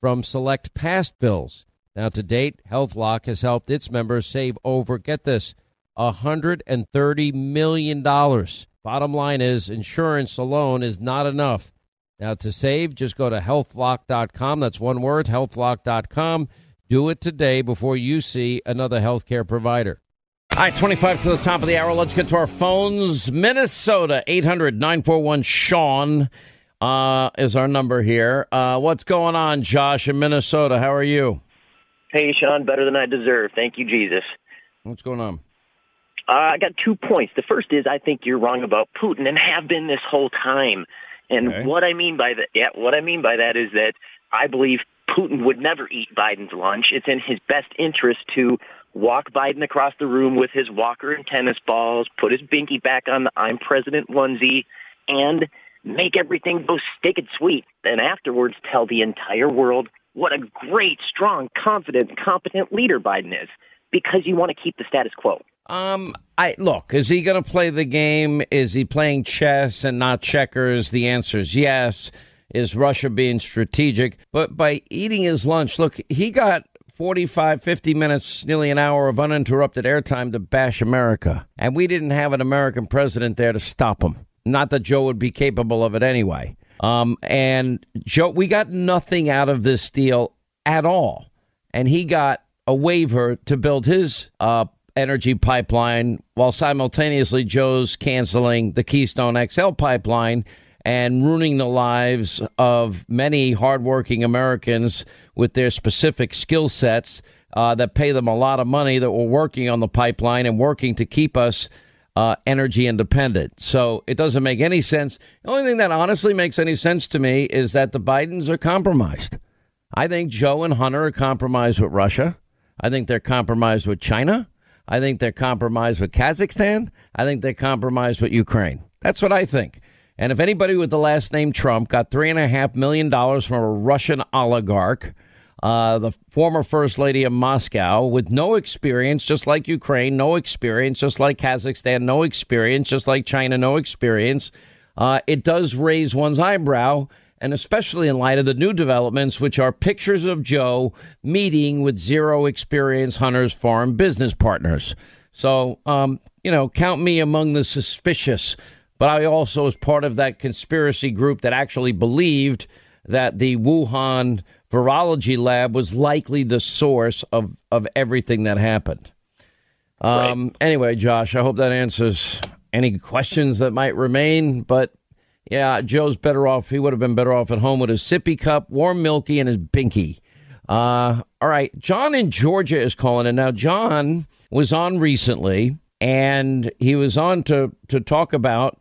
from select past bills. Now, to date, HealthLock has helped its members save over, get this, $130 million. Bottom line is, insurance alone is not enough. Now, to save, just go to healthlock.com. That's one word, healthlock.com. Do it today before you see another healthcare provider. All right, 25 to the top of the hour. Let's get to our phones. Minnesota, 800 941 Sean uh, is our number here. Uh, what's going on, Josh, in Minnesota? How are you? Hey, Sean, better than I deserve. Thank you, Jesus. What's going on? Uh, I got two points. The first is I think you're wrong about Putin and have been this whole time. And Okay. what I mean by that, yeah, what I mean by that is that I believe Putin would never eat Biden's lunch. It's in his best interest to walk Biden across the room with his walker and tennis balls, put his binky back on the I'm President onesie, and make everything go stick and sweet. And afterwards tell the entire world what a great, strong, confident, competent leader Biden is because you want to keep the status quo. Um, I look. Is he going to play the game? Is he playing chess and not checkers? The answer is yes. Is Russia being strategic? But by eating his lunch, look, he got 45, 50 minutes, nearly an hour of uninterrupted airtime to bash America. And we didn't have an American president there to stop him. Not that Joe would be capable of it anyway. Um, and Joe, we got nothing out of this deal at all. And he got a waiver to build his uh, energy pipeline while simultaneously Joe's canceling the Keystone XL pipeline and ruining the lives of many hardworking Americans with their specific skill sets uh, that pay them a lot of money that were working on the pipeline and working to keep us uh, energy independent. So it doesn't make any sense. The only thing that honestly makes any sense to me is that the Bidens are compromised. I think Joe and Hunter are compromised with Russia. I think they're compromised with China. I think they're compromised with Kazakhstan. I think they're compromised with Ukraine. That's what I think. And if anybody with the last name Trump got three and a half million dollars from a Russian oligarch, uh, the former first lady of Moscow, with no experience, just like Ukraine, no experience, just like Kazakhstan, no experience, just like China, no experience, uh, it does raise one's eyebrow. And especially in light of the new developments, which are pictures of Joe meeting with zero experience Hunter's foreign business partners. So, um, you know, count me among the suspicious. But I also was part of that conspiracy group that actually believed that the Wuhan virology lab was likely the source of, of everything that happened. Um, Anyway, Josh, I hope that answers any questions that might remain. But yeah, Joe's better off. He would have been better off at home with his sippy cup, warm milky, and his binky. Uh, all right, John in Georgia is calling, and now John was on recently, and he was on to to talk about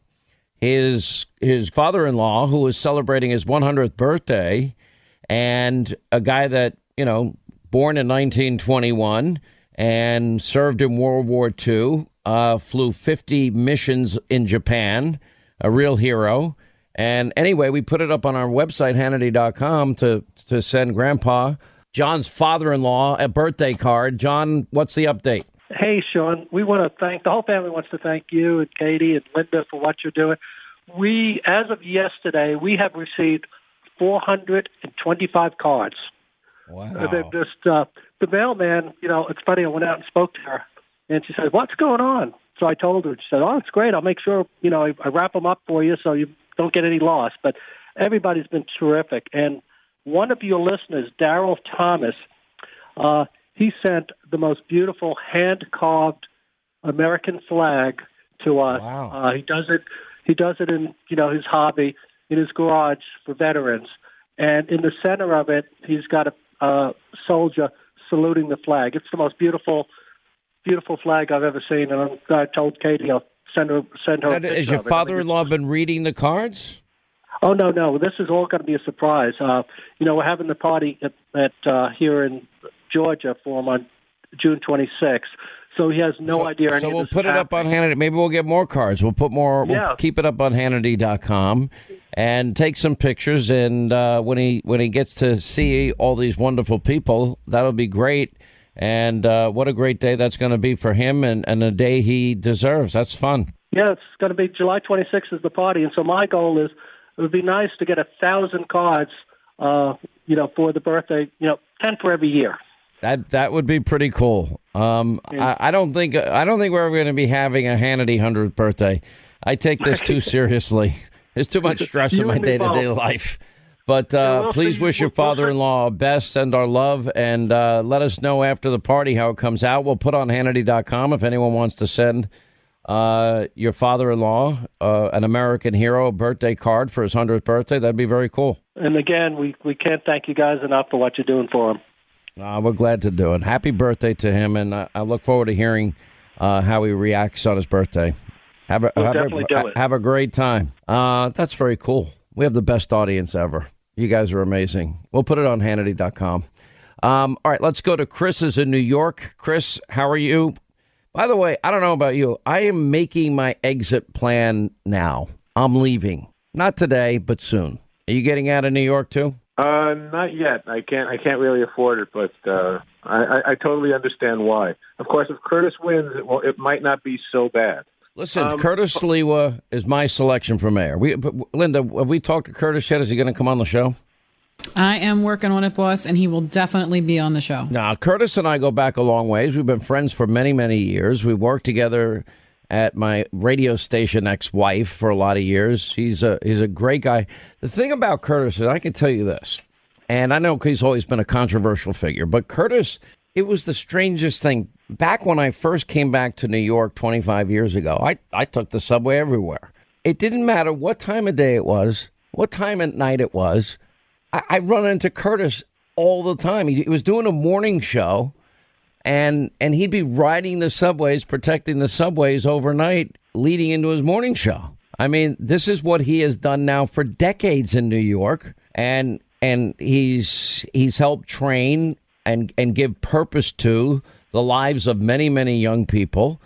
his his father-in-law who was celebrating his 100th birthday, and a guy that you know born in 1921 and served in World War II, uh, flew 50 missions in Japan, a real hero. And anyway, we put it up on our website, Hannity.com, to, to send Grandpa, John's father in law, a birthday card. John, what's the update? Hey, Sean, we want to thank the whole family wants to thank you and Katie and Linda for what you're doing. We, as of yesterday, we have received 425 cards. Wow. Uh, they just uh, the mailman. You know, it's funny. I went out and spoke to her, and she said, "What's going on?" So I told her. She said, "Oh, it's great. I'll make sure you know I, I wrap them up for you so you don't get any loss." But everybody's been terrific, and one of your listeners, Daryl Thomas, uh, he sent the most beautiful hand carved American flag to us. Wow. Uh, he does it. He does it in you know his hobby, in his garage for veterans. And in the center of it, he's got a, a soldier saluting the flag. It's the most beautiful, beautiful flag I've ever seen. And I told Katie I'll send her send her. Has your father-in-law been reading the cards? Oh no, no! This is all going to be a surprise. Uh, you know, we're having the party at, at uh, here in Georgia for him on June 26th. So he has no so, idea. So we'll put it up on Hannity. Maybe we'll get more cards. We'll put more. Yeah. We'll keep it up on Hannity.com and take some pictures. And uh, when he when he gets to see all these wonderful people, that'll be great. And uh, what a great day that's going to be for him, and, and a day he deserves. That's fun. Yeah, it's going to be July 26th is the party, and so my goal is it would be nice to get a thousand cards, uh, you know, for the birthday. You know, ten for every year. That that would be pretty cool. Um, Yeah. I, I don't think I don't think we're ever going to be having a Hannity hundredth birthday. I take this too seriously. There's too much stress in my day to day life. But uh, Yeah, please wish your we'll see. father-in-law best. Send our love and uh, let us know after the party how it comes out. We'll put on Hannity.com if anyone wants to send uh, your father-in-law uh, an American hero birthday card for his hundredth birthday. That'd be very cool. And again, we we can't thank you guys enough for what you're doing for him. Uh, we're glad to do it. Happy birthday to him, and I, I look forward to hearing uh, how he reacts on his birthday. Have a, We'll have, a, have a great time. Uh, that's very cool. We have the best audience ever. You guys are amazing. We'll put it on Hannity.com. Um, all right, let's go to Chris is in New York. Chris, how are you? By the way, I don't know about you. I am making my exit plan now. I'm leaving. Not today, but soon. Are you getting out of New York too? Uh, not yet. I can't. I can't really afford it, but uh, I, I, I totally understand why. Of course, if Curtis wins, it, will, it might not be so bad. Listen, Um, Curtis Sliwa is my selection for mayor. We, but, Linda, have we talked to Curtis yet? Is he going to come on the show? I am working on it, boss, and he will definitely be on the show. Now, Curtis and I go back a long ways. We've been friends for many, many years. We've worked together at my radio station ex-wife for a lot of years. He's a he's a great guy. The thing about Curtis is, I can tell you this, and I know he's always been a controversial figure, but Curtis, it was the strangest thing. Back when I first came back to New York 25 years ago, I, I took the subway everywhere. It didn't matter what time of day it was, what time at night it was. I, I run into Curtis all the time. He, he was doing a morning show, and and he'd be riding the subways, protecting the subways overnight, leading into his morning show. I mean, this is what he has done now for decades in New York, and and he's he's helped train and and give purpose to the lives of many many young people.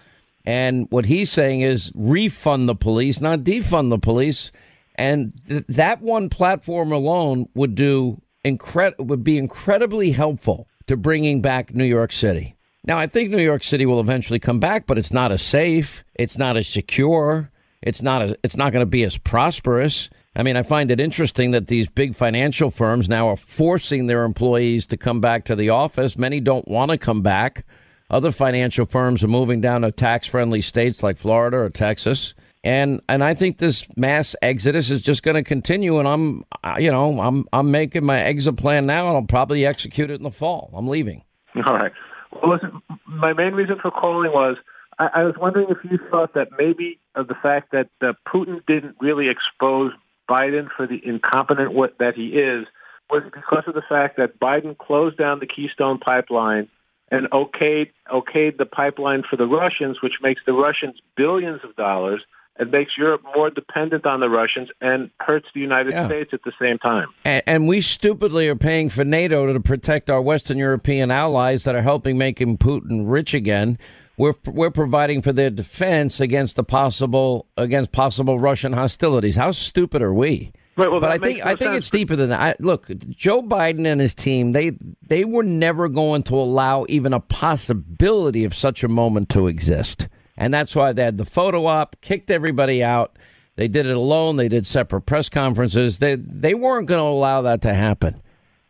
And what he's saying is refund the police, not defund the police. And th- that one platform alone would do incred- would be incredibly helpful to bringing back New York City. Now, I think New York City will eventually come back, but it's not as safe. It's not as secure. It's not as it's not going to be as prosperous. I mean, I find it interesting that these big financial firms now are forcing their employees to come back to the office. Many don't want to come back. Other financial firms are moving down to tax-friendly states like Florida or Texas. And and I think this mass exodus is just going to continue. And I'm, you know, I'm I'm making my exit plan now, and I'll probably execute it in the fall. I'm leaving. All right. Well, listen. My main reason for calling was I, I was wondering if you thought that maybe of the fact that uh, Putin didn't really expose Biden for the incompetent what that he is was because of the fact that Biden closed down the Keystone pipeline and okayed okayed the pipeline for the Russians, which makes the Russians billions of dollars and makes Europe more dependent on the Russians and hurts the United Yeah. States at the same time. And, and we stupidly are paying for NATO to protect our Western European allies that are helping making Putin rich again. We're we're providing for their defense against the possible against possible Russian hostilities. How stupid are we? Right, well, but I think no I think sense. it's deeper than that. I, look, Joe Biden and his team they they were never going to allow even a possibility of such a moment to exist, and that's why they had the photo op, kicked everybody out. They did it alone. They did separate press conferences. They they weren't going to allow that to happen,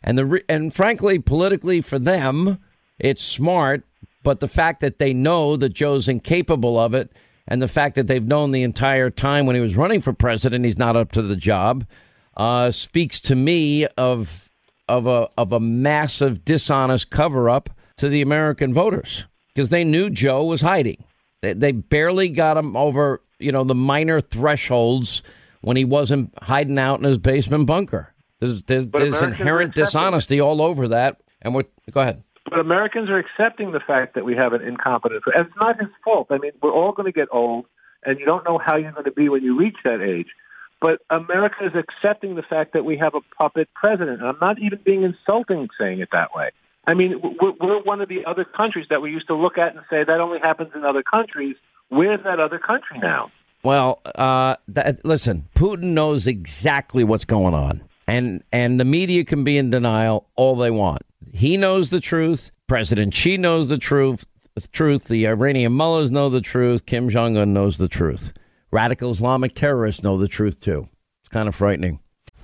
and the and frankly, politically for them, it's smart. But the fact that they know that Joe's incapable of it, and the fact that they've known the entire time when he was running for president, he's not up to the job, uh, speaks to me of of a of a massive dishonest cover up to the American voters because they knew Joe was hiding. They, they barely got him over, you know, the minor thresholds when he wasn't hiding out in his basement bunker. There's, there's, there's inherent dishonesty all over that. And we're, go ahead. But Americans are accepting the fact that we have an incompetent. And it's not his fault. I mean, we're all going to get old, and you don't know how you're going to be when you reach that age. But America is accepting the fact that we have a puppet president. And I'm not even being insulting saying it that way. I mean, we're, one of the other countries that we used to look at and say that only happens in other countries. Where's that other country now? Well, uh, that, listen, Putin knows exactly what's going on, and and the media can be in denial all they want. He knows the truth. President Xi knows the truth. The truth. The Iranian mullahs know the truth. Kim Jong Un knows the truth. Radical Islamic terrorists know the truth too. It's kind of frightening.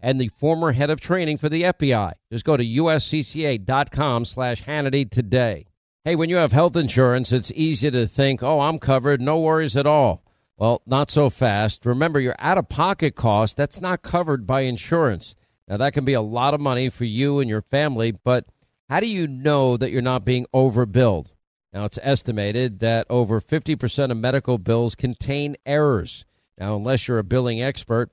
and the former head of training for the FBI. Just go to uscca.com slash Hannity today. Hey, when you have health insurance, it's easy to think, oh, I'm covered, no worries at all. Well, not so fast. Remember, your out of pocket cost, that's not covered by insurance. Now, that can be a lot of money for you and your family, but how do you know that you're not being overbilled? Now, it's estimated that over 50% of medical bills contain errors. Now, unless you're a billing expert,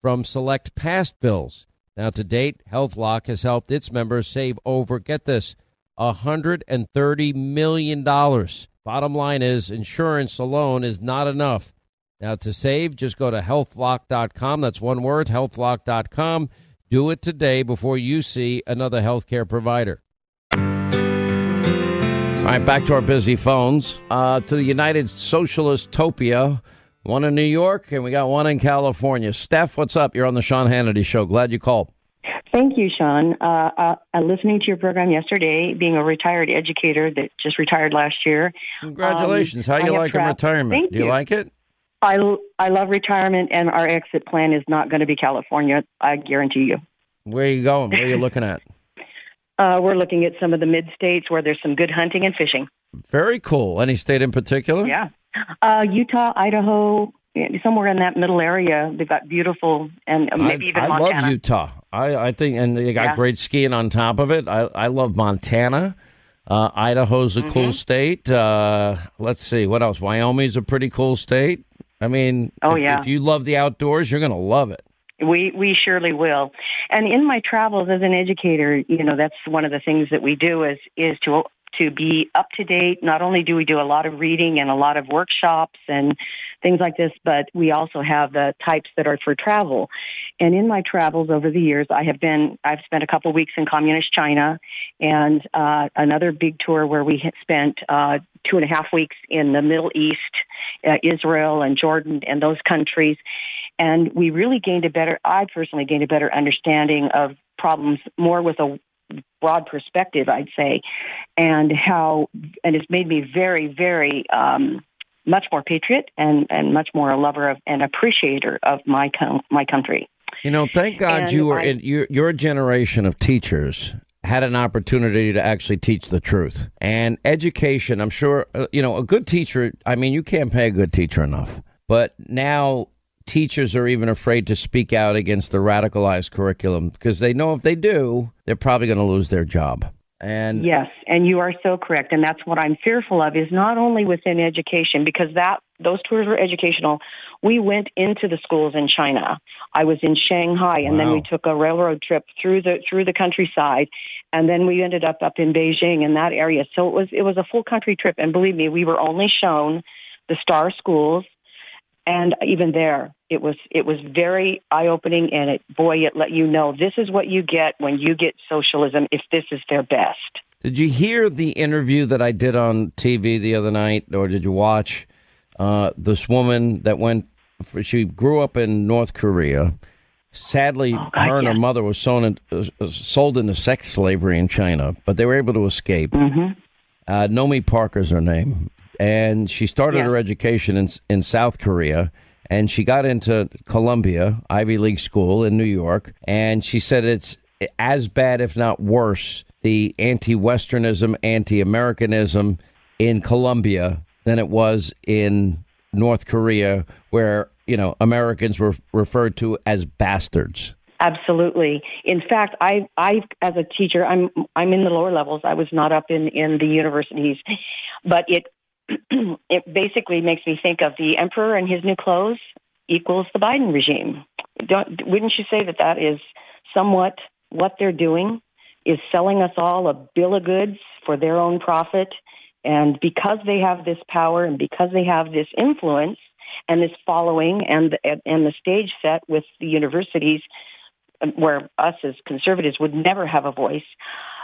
from select past bills. Now, to date, HealthLock has helped its members save over, get this, $130 million. Bottom line is, insurance alone is not enough. Now, to save, just go to healthlock.com. That's one word, healthlock.com. Do it today before you see another healthcare provider. All right, back to our busy phones. Uh, to the United Socialist Topia, one in New York, and we got one in California. Steph, what's up? You're on the Sean Hannity Show. Glad you called. Thank you, Sean. Uh, uh, uh, listening to your program yesterday, being a retired educator that just retired last year. Congratulations. Um, How you like retirement? Thank Do you, you like it? I, I love retirement, and our exit plan is not going to be California. I guarantee you. Where are you going? Where are you looking at? Uh, we're looking at some of the mid states where there's some good hunting and fishing. Very cool. Any state in particular? Yeah. Uh, Utah, Idaho, somewhere in that middle area. They've got beautiful and maybe I, even I Montana. love Utah. I, I think, and they got Yeah. great skiing on top of it. I, I love Montana. Uh, Idaho's a Mm-hmm. cool state. Uh, let's see, what else? Wyoming's a pretty cool state. I mean, Oh, if, yeah. if you love the outdoors, you're going to love it. We we surely will. And in my travels as an educator, you know, that's one of the things that we do is is to to be up to date. Not only do we do a lot of reading and a lot of workshops and things like this, but we also have the types that are for travel. And in my travels over the years, I have been, I've spent a couple weeks in communist China and uh, another big tour where we spent uh, two and a half weeks in the Middle East, uh, Israel and Jordan and those countries. And we really gained a better, I personally gained a better understanding of problems more with a broad perspective, I'd say, and how, and it's made me very, very, um, much more patriot and, and much more a lover of and appreciator of my com- my country. You know, thank God And you were I- in your your generation of teachers had an opportunity to actually teach the truth and education. I'm sure uh, you know a good teacher. I mean, you can't pay a good teacher enough, but now teachers are even afraid to speak out against the radicalized curriculum because they know if they do, they're probably going to lose their job. And Yes, and you are so correct, and that's what I'm fearful of. Is not only within education because that those tours were educational. We went into the schools in China. I was in Shanghai, and then we took a railroad trip through the through the countryside, and then we ended up up in Beijing in that area. So it was it was a full country trip, and believe me, we were only shown the star schools, and even there, it was it was very eye opening, and it boy, it let you know this is what you get when you get socialism if this is their best. Did you hear the interview that I did on TV the other night, or did you watch uh, this woman that went? She grew up in North Korea. Sadly, Oh, God, her and her mother were sold, in, uh, sold into sex slavery in China, but they were able to escape. Mm-hmm. Uh, Yeonmi Park's her name, and she started Yeah. her education in in South Korea, and she got into Columbia Ivy League school in New York, and she said it's as bad, if not worse, the anti-Westernism, anti-Americanism in Columbia than it was in North Korea, where you know Americans were referred to as bastards. Absolutely. In fact, I, I, as a teacher, I'm, I'm in the lower levels. I was not up in, in the universities, but it, it basically makes me think of the emperor and his new clothes equals the Biden regime. Don't, wouldn't you say that that is somewhat what they're doing? Is selling us all a bill of goods for their own profit, and because they have this power and because they have this influence and this following and and the stage set with the universities where us as conservatives would never have a voice,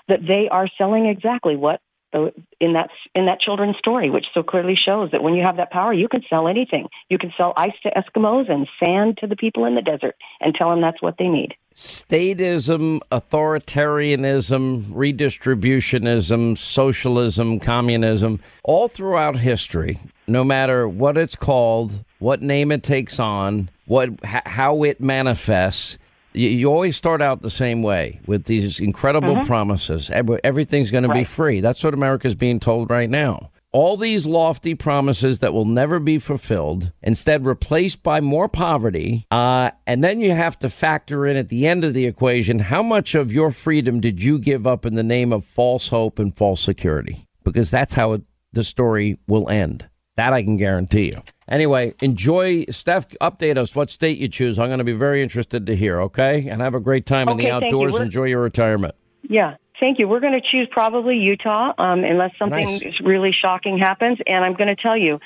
that they are selling exactly what the, in that in that children's story, which so clearly shows that when you have that power, you can sell anything. You can sell ice to Eskimos and sand to the people in the desert, and tell them that's what they need. statism, authoritarianism, redistributionism, socialism, communism, all throughout history, no matter what it's called, what name it takes on, what how it manifests, you, you always start out the same way with these incredible promises. Everything's going to be free. That's what America's being told right now. All these lofty promises that will never be fulfilled, instead replaced by more poverty. Uh, and then you have to factor in at the end of the equation how much of your freedom did you give up in the name of false hope and false security? Because that's how it, the story will end. That I can guarantee you. Anyway, enjoy. Steph, update us what state you choose. I'm going to be very interested to hear, okay? And have a great time in the thank you. outdoors. Enjoy your retirement. Yeah. Thank you. We're going to choose probably Utah, um, unless something Nice. really shocking happens. And I'm going to tell you,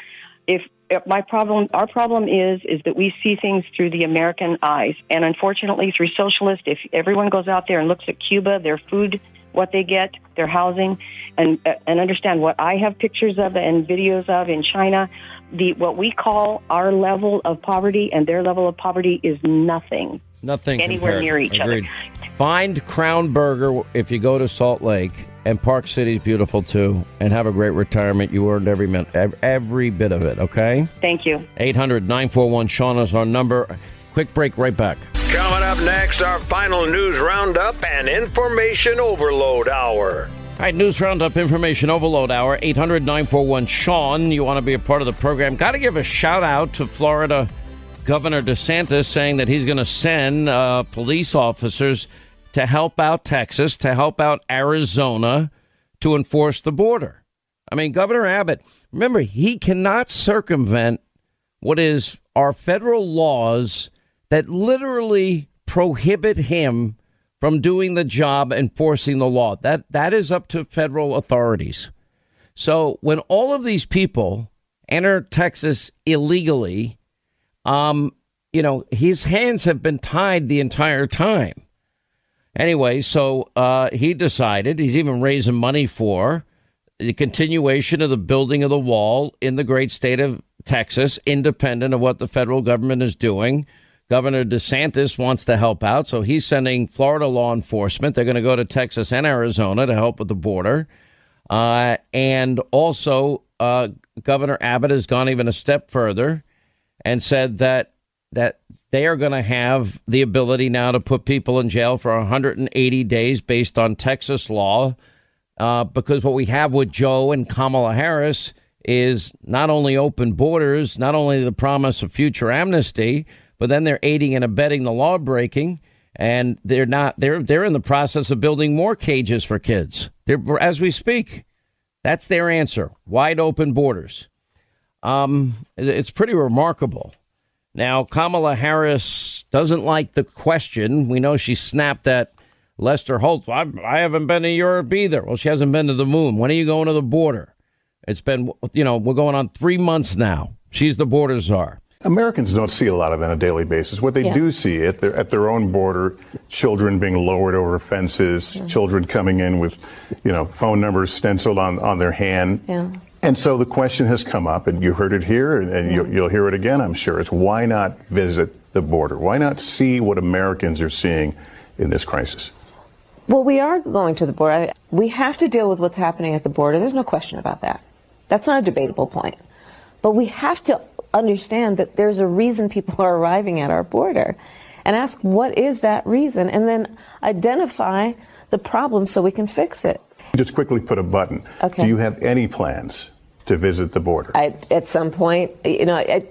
if, if my problem, our problem is, is that we see things through the American eyes, and unfortunately, through socialist. If everyone goes out there and looks at Cuba, their food, what they get, their housing, and and understand what I have pictures of and videos of in China, the what we call our level of poverty and their level of poverty is nothing. Nothing Anywhere compared. near each other. Find Crown Burger if you go to Salt Lake, and Park City is beautiful too. And have a great retirement. You earned every minute, every bit of it. Okay. Thank you. 800-941 Sean is our number. Quick break. Right back. Coming up next, our final news roundup and information overload hour. All right, news roundup, information overload hour, 800 941 Sean. You want to be a part of the program? Got to give a shout out to Florida Governor DeSantis saying that he's going to send uh, police officers to help out Texas, to help out Arizona to enforce the border. I mean, Governor Abbott, remember, he cannot circumvent what is our federal laws that literally prohibit him from doing the job enforcing the law. That that is up to federal authorities. So when all of these people enter Texas illegally, um, you know, his hands have been tied the entire time. Anyway, so uh, he decided he's even raising money for the continuation of the building of the wall in the great state of Texas, independent of what the federal government is doing. Governor DeSantis wants to help out, so he's sending Florida law enforcement. They're going to go to Texas and Arizona to help with the border. Uh, and also, uh, Governor Abbott has gone even a step further and said that that they are going to have the ability now to put people in jail for 180 days based on Texas law. Uh, because what we have with Joe and Kamala Harris is not only open borders, not only the promise of future amnesty, but then they're aiding and abetting the law breaking, and they're not. They're they're in the process of building more cages for kids. They're as we speak. That's their answer. Wide open borders. Um, it's pretty remarkable. Now, Kamala Harris doesn't like the question. We know she snapped at Lester Holt. I, I haven't been to Europe either. Well, she hasn't been to the moon. When are you going to the border? It's been, you know, we're going on three months now. She's the border czar. Americans don't see a lot of that on a daily basis. What they yeah. do see at their, at their own border, children being lowered over fences, yeah. children coming in with, you know, phone numbers stenciled on, on their hand. Yeah. And so the question has come up, and you heard it here, and, and you, you'll hear it again, I'm sure. It's why not visit the border? Why not see what Americans are seeing in this crisis? Well, we are going to the border. We have to deal with what's happening at the border. There's no question about that. That's not a debatable point. But we have to understand that there's a reason people are arriving at our border and ask what is that reason and then identify the problem so we can fix it. Just quickly put a button. Okay. Do you have any plans to visit the border? I, at some point, you know, I,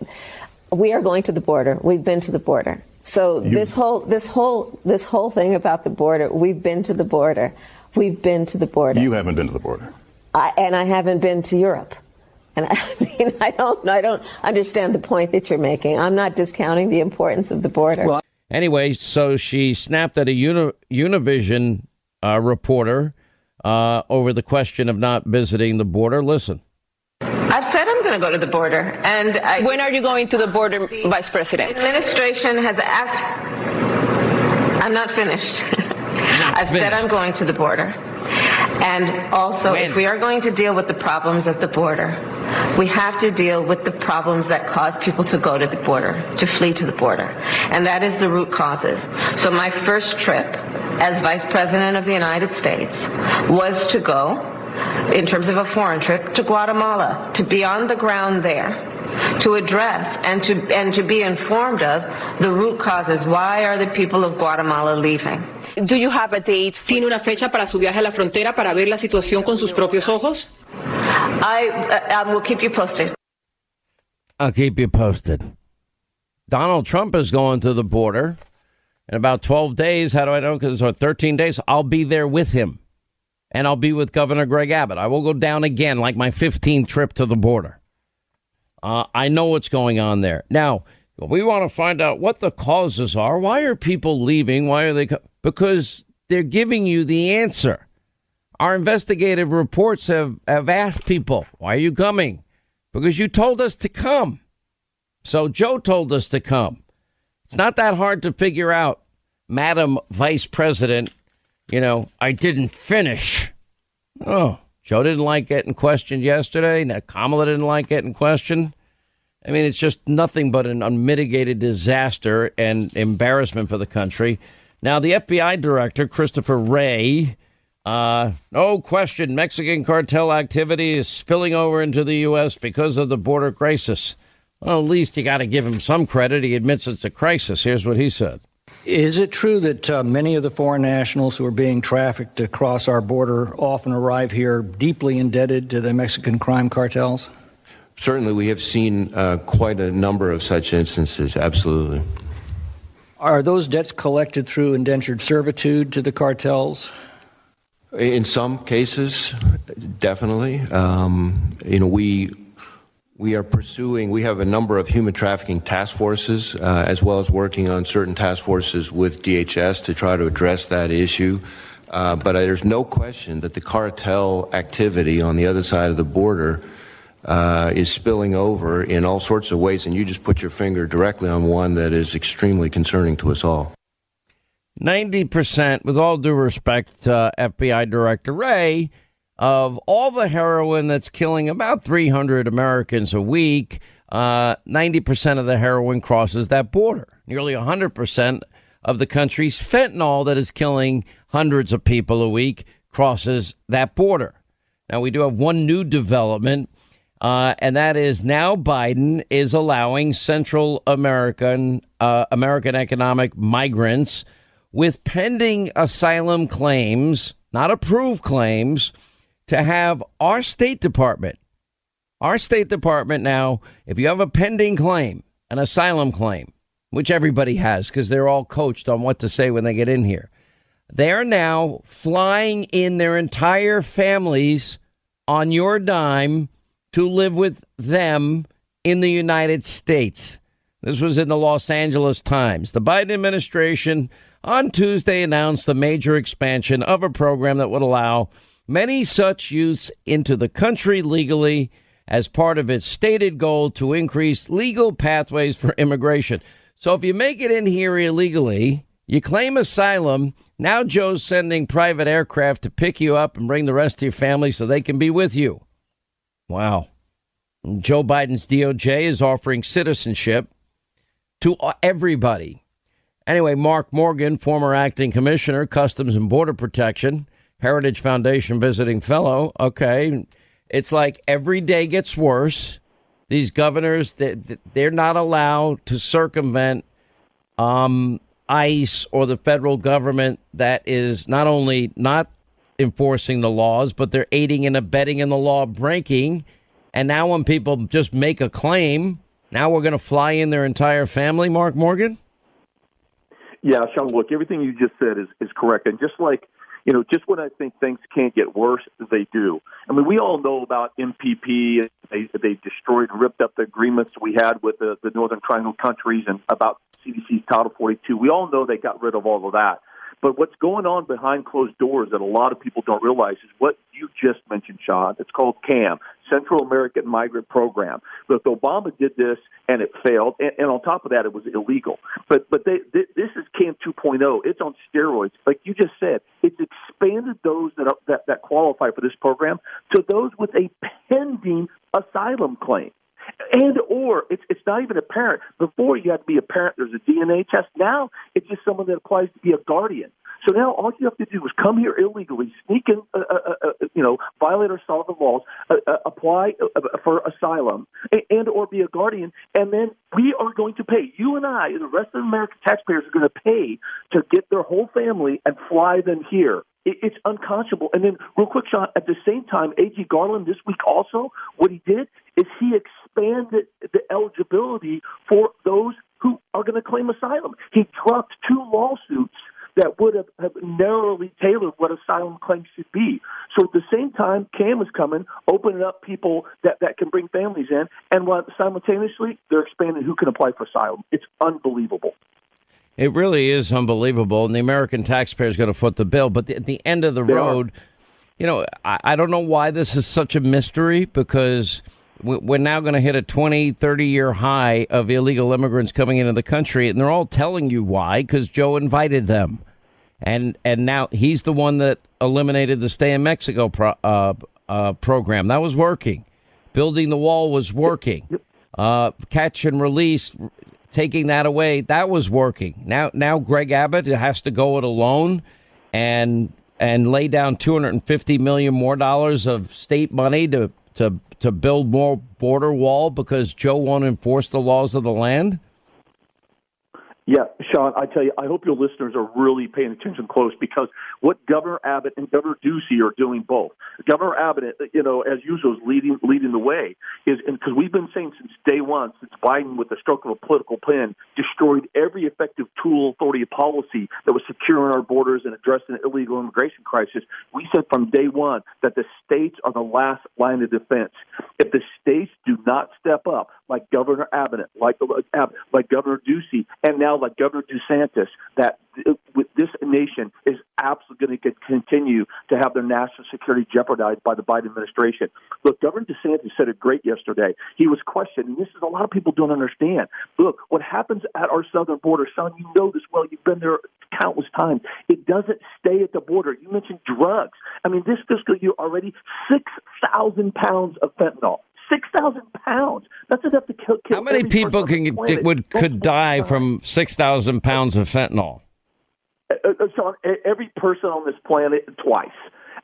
we are going to the border. We've been to the border. So you, this whole this whole this whole thing about the border, we've been to the border. We've been to the border. You haven't been to the border. I, and I haven't been to Europe. And I mean, I don't, I don't understand the point that you're making. I'm not discounting the importance of the border. Well, anyway, so she snapped at a Uni- Univision uh, reporter uh, over the question of not visiting the border. Listen. I've said I'm going to go to the border, and I, when are you going to the border, Vice President? Administration has asked. I'm not finished. I've finished. said I'm going to the border. And also, when? if we are going to deal with the problems at the border, we have to deal with the problems that cause people to go to the border, to flee to the border. And that is the root causes. So my first trip as Vice President of the United States was to go, in terms of a foreign trip, to Guatemala, to be on the ground there to address and to and to be informed of the root causes. Why are the people of Guatemala leaving? Do you have a date? ¿Tiene una fecha para su viaje a la frontera para ver la situación con sus propios ojos? I, uh, I will keep you posted. I'll keep you posted. Donald Trump is going to the border in about 12 days. How do I know? Because it's 13 days. I'll be there with him. And I'll be with Governor Greg Abbott. I will go down again, like my 15th trip to the border. Uh, I know what's going on there. Now, we want to find out what the causes are. Why are people leaving? Why are they? Co- because they're giving you the answer. Our investigative reports have, have asked people, why are you coming? Because you told us to come. So Joe told us to come. It's not that hard to figure out, Madam Vice President, you know, I didn't finish. Oh, Joe didn't like getting questioned yesterday. Now Kamala didn't like getting questioned. I mean, it's just nothing but an unmitigated disaster and embarrassment for the country. Now, the FBI director, Christopher Wray, uh, no question, Mexican cartel activity is spilling over into the U.S. because of the border crisis. Well, at least you got to give him some credit. He admits it's a crisis. Here's what he said. Is it true that uh, many of the foreign nationals who are being trafficked across our border often arrive here deeply indebted to the Mexican crime cartels? Certainly, we have seen uh, quite a number of such instances, absolutely. Are those debts collected through indentured servitude to the cartels? In some cases, definitely. Um, you know, we We are pursuing, we have a number of human trafficking task forces, uh, as well as working on certain task forces with DHS to try to address that issue. Uh, but there's no question that the cartel activity on the other side of the border uh, is spilling over in all sorts of ways. And you just put your finger directly on one that is extremely concerning to us all. 90%, with all due respect, uh, FBI Director Wray, of all the heroin that's killing about 300 Americans a week, uh, 90% of the heroin crosses that border. Nearly 100% of the country's fentanyl that is killing hundreds of people a week crosses that border. Now, we do have one new development, uh, and that is now Biden is allowing Central American uh, American economic migrants with pending asylum claims, not approved claims, to have our State Department, our State Department now, if you have a pending claim, an asylum claim, which everybody has because they're all coached on what to say when they get in here, they are now flying in their entire families on your dime to live with them in the United States. This was in the Los Angeles Times. The Biden administration on Tuesday announced the major expansion of a program that would allow many such youths into the country legally as part of its stated goal to increase legal pathways for immigration. So if you make it in here illegally, you claim asylum, now Joe's sending private aircraft to pick you up and bring the rest of your family so they can be with you. Wow. Joe Biden's DOJ is offering citizenship to everybody Anyway, Mark Morgan, former acting commissioner, Customs and Border Protection, Heritage Foundation visiting fellow. Okay. It's like every day gets worse. These governors, they're not allowed to circumvent um, ICE or the federal government that is not only not enforcing the laws, but they're aiding and abetting in the law breaking. And now, when people just make a claim, now we're going to fly in their entire family, Mark Morgan? Yeah, Sean, look, everything you just said is, is correct. And just like, you know, just when I think things can't get worse, they do. I mean, we all know about MPP. They, they destroyed ripped up the agreements we had with the, the Northern Triangle countries and about CDC's Title 42. We all know they got rid of all of that. But what's going on behind closed doors that a lot of people don't realize is what you just mentioned, Sean. It's called CAM, Central American Migrant Program. Look, Obama did this and it failed, and, and on top of that, it was illegal. But but they, they, this is CAM 2.0. It's on steroids, like you just said. It's expanded those that are, that that qualify for this program to those with a pending asylum claim and or it's it's not even a parent. Before you had to be a parent. There's a DNA test. Now it's just someone that applies to be a guardian. So now all you have to do is come here illegally, sneak in, uh, uh, uh, uh you know, violate solve the laws, uh, uh, apply for asylum, and and or be a guardian, and then we are going to pay. You and I, and the rest of American taxpayers, are going to pay to get their whole family and fly them here it's unconscionable. And then, real quick, Sean, at the same time, A.G. Garland this week also, what he did is he expanded the eligibility for those who are going to claim asylum. He dropped two lawsuits that would have, have narrowly tailored what asylum claims should be. So at the same time, CAM is coming, opening up people that, that can bring families in, and while simultaneously they're expanding who can apply for asylum. It's unbelievable. It really is unbelievable, and the American taxpayer is going to foot the bill. But the, at the end of the they road, are. you know, I, I don't know why this is such a mystery because we're now going to hit a 20, 30 year high of illegal immigrants coming into the country, and they're all telling you why because Joe invited them, and and now he's the one that eliminated the Stay in Mexico pro, uh, uh, program. That was working, building the wall was working, uh, catch and release, taking that away that was working. Now now Greg Abbott has to go it alone, and and lay down 250 million more dollars of state money to to to build more border wall because Joe won't enforce the laws of the land? Yeah, Sean, I tell you, I hope your listeners are really paying attention close because what Governor Abbott and Governor Ducey are doing both. Governor Abbott, uh, you know, as usual, is leading leading the way. Is because we've been saying since day one, since Biden, with the stroke of a political pen, destroyed every effective tool, authority, policy that was securing our borders and addressing the illegal immigration crisis. We said from day one that the states are the last line of defense. If the states do not step up, like Governor Abbott, like like Governor Ducey, and now like Governor DeSantis that with this nation is absolutely going to continue to have their national security jeopardized by the Biden administration. Look, Governor DeSantis said it great yesterday. He was questioned, and this is a lot of people don't understand. Look, what happens at our southern border, son, you know this well. You've been there countless times. It doesn't stay at the border. You mentioned drugs. I mean, this fiscal year already six thousand pounds of fentanyl six thousand pounds. That's enough to kill. kill How many people can would could die from six thousand pounds of fentanyl? Uh, uh, Sean, every person on this planet twice.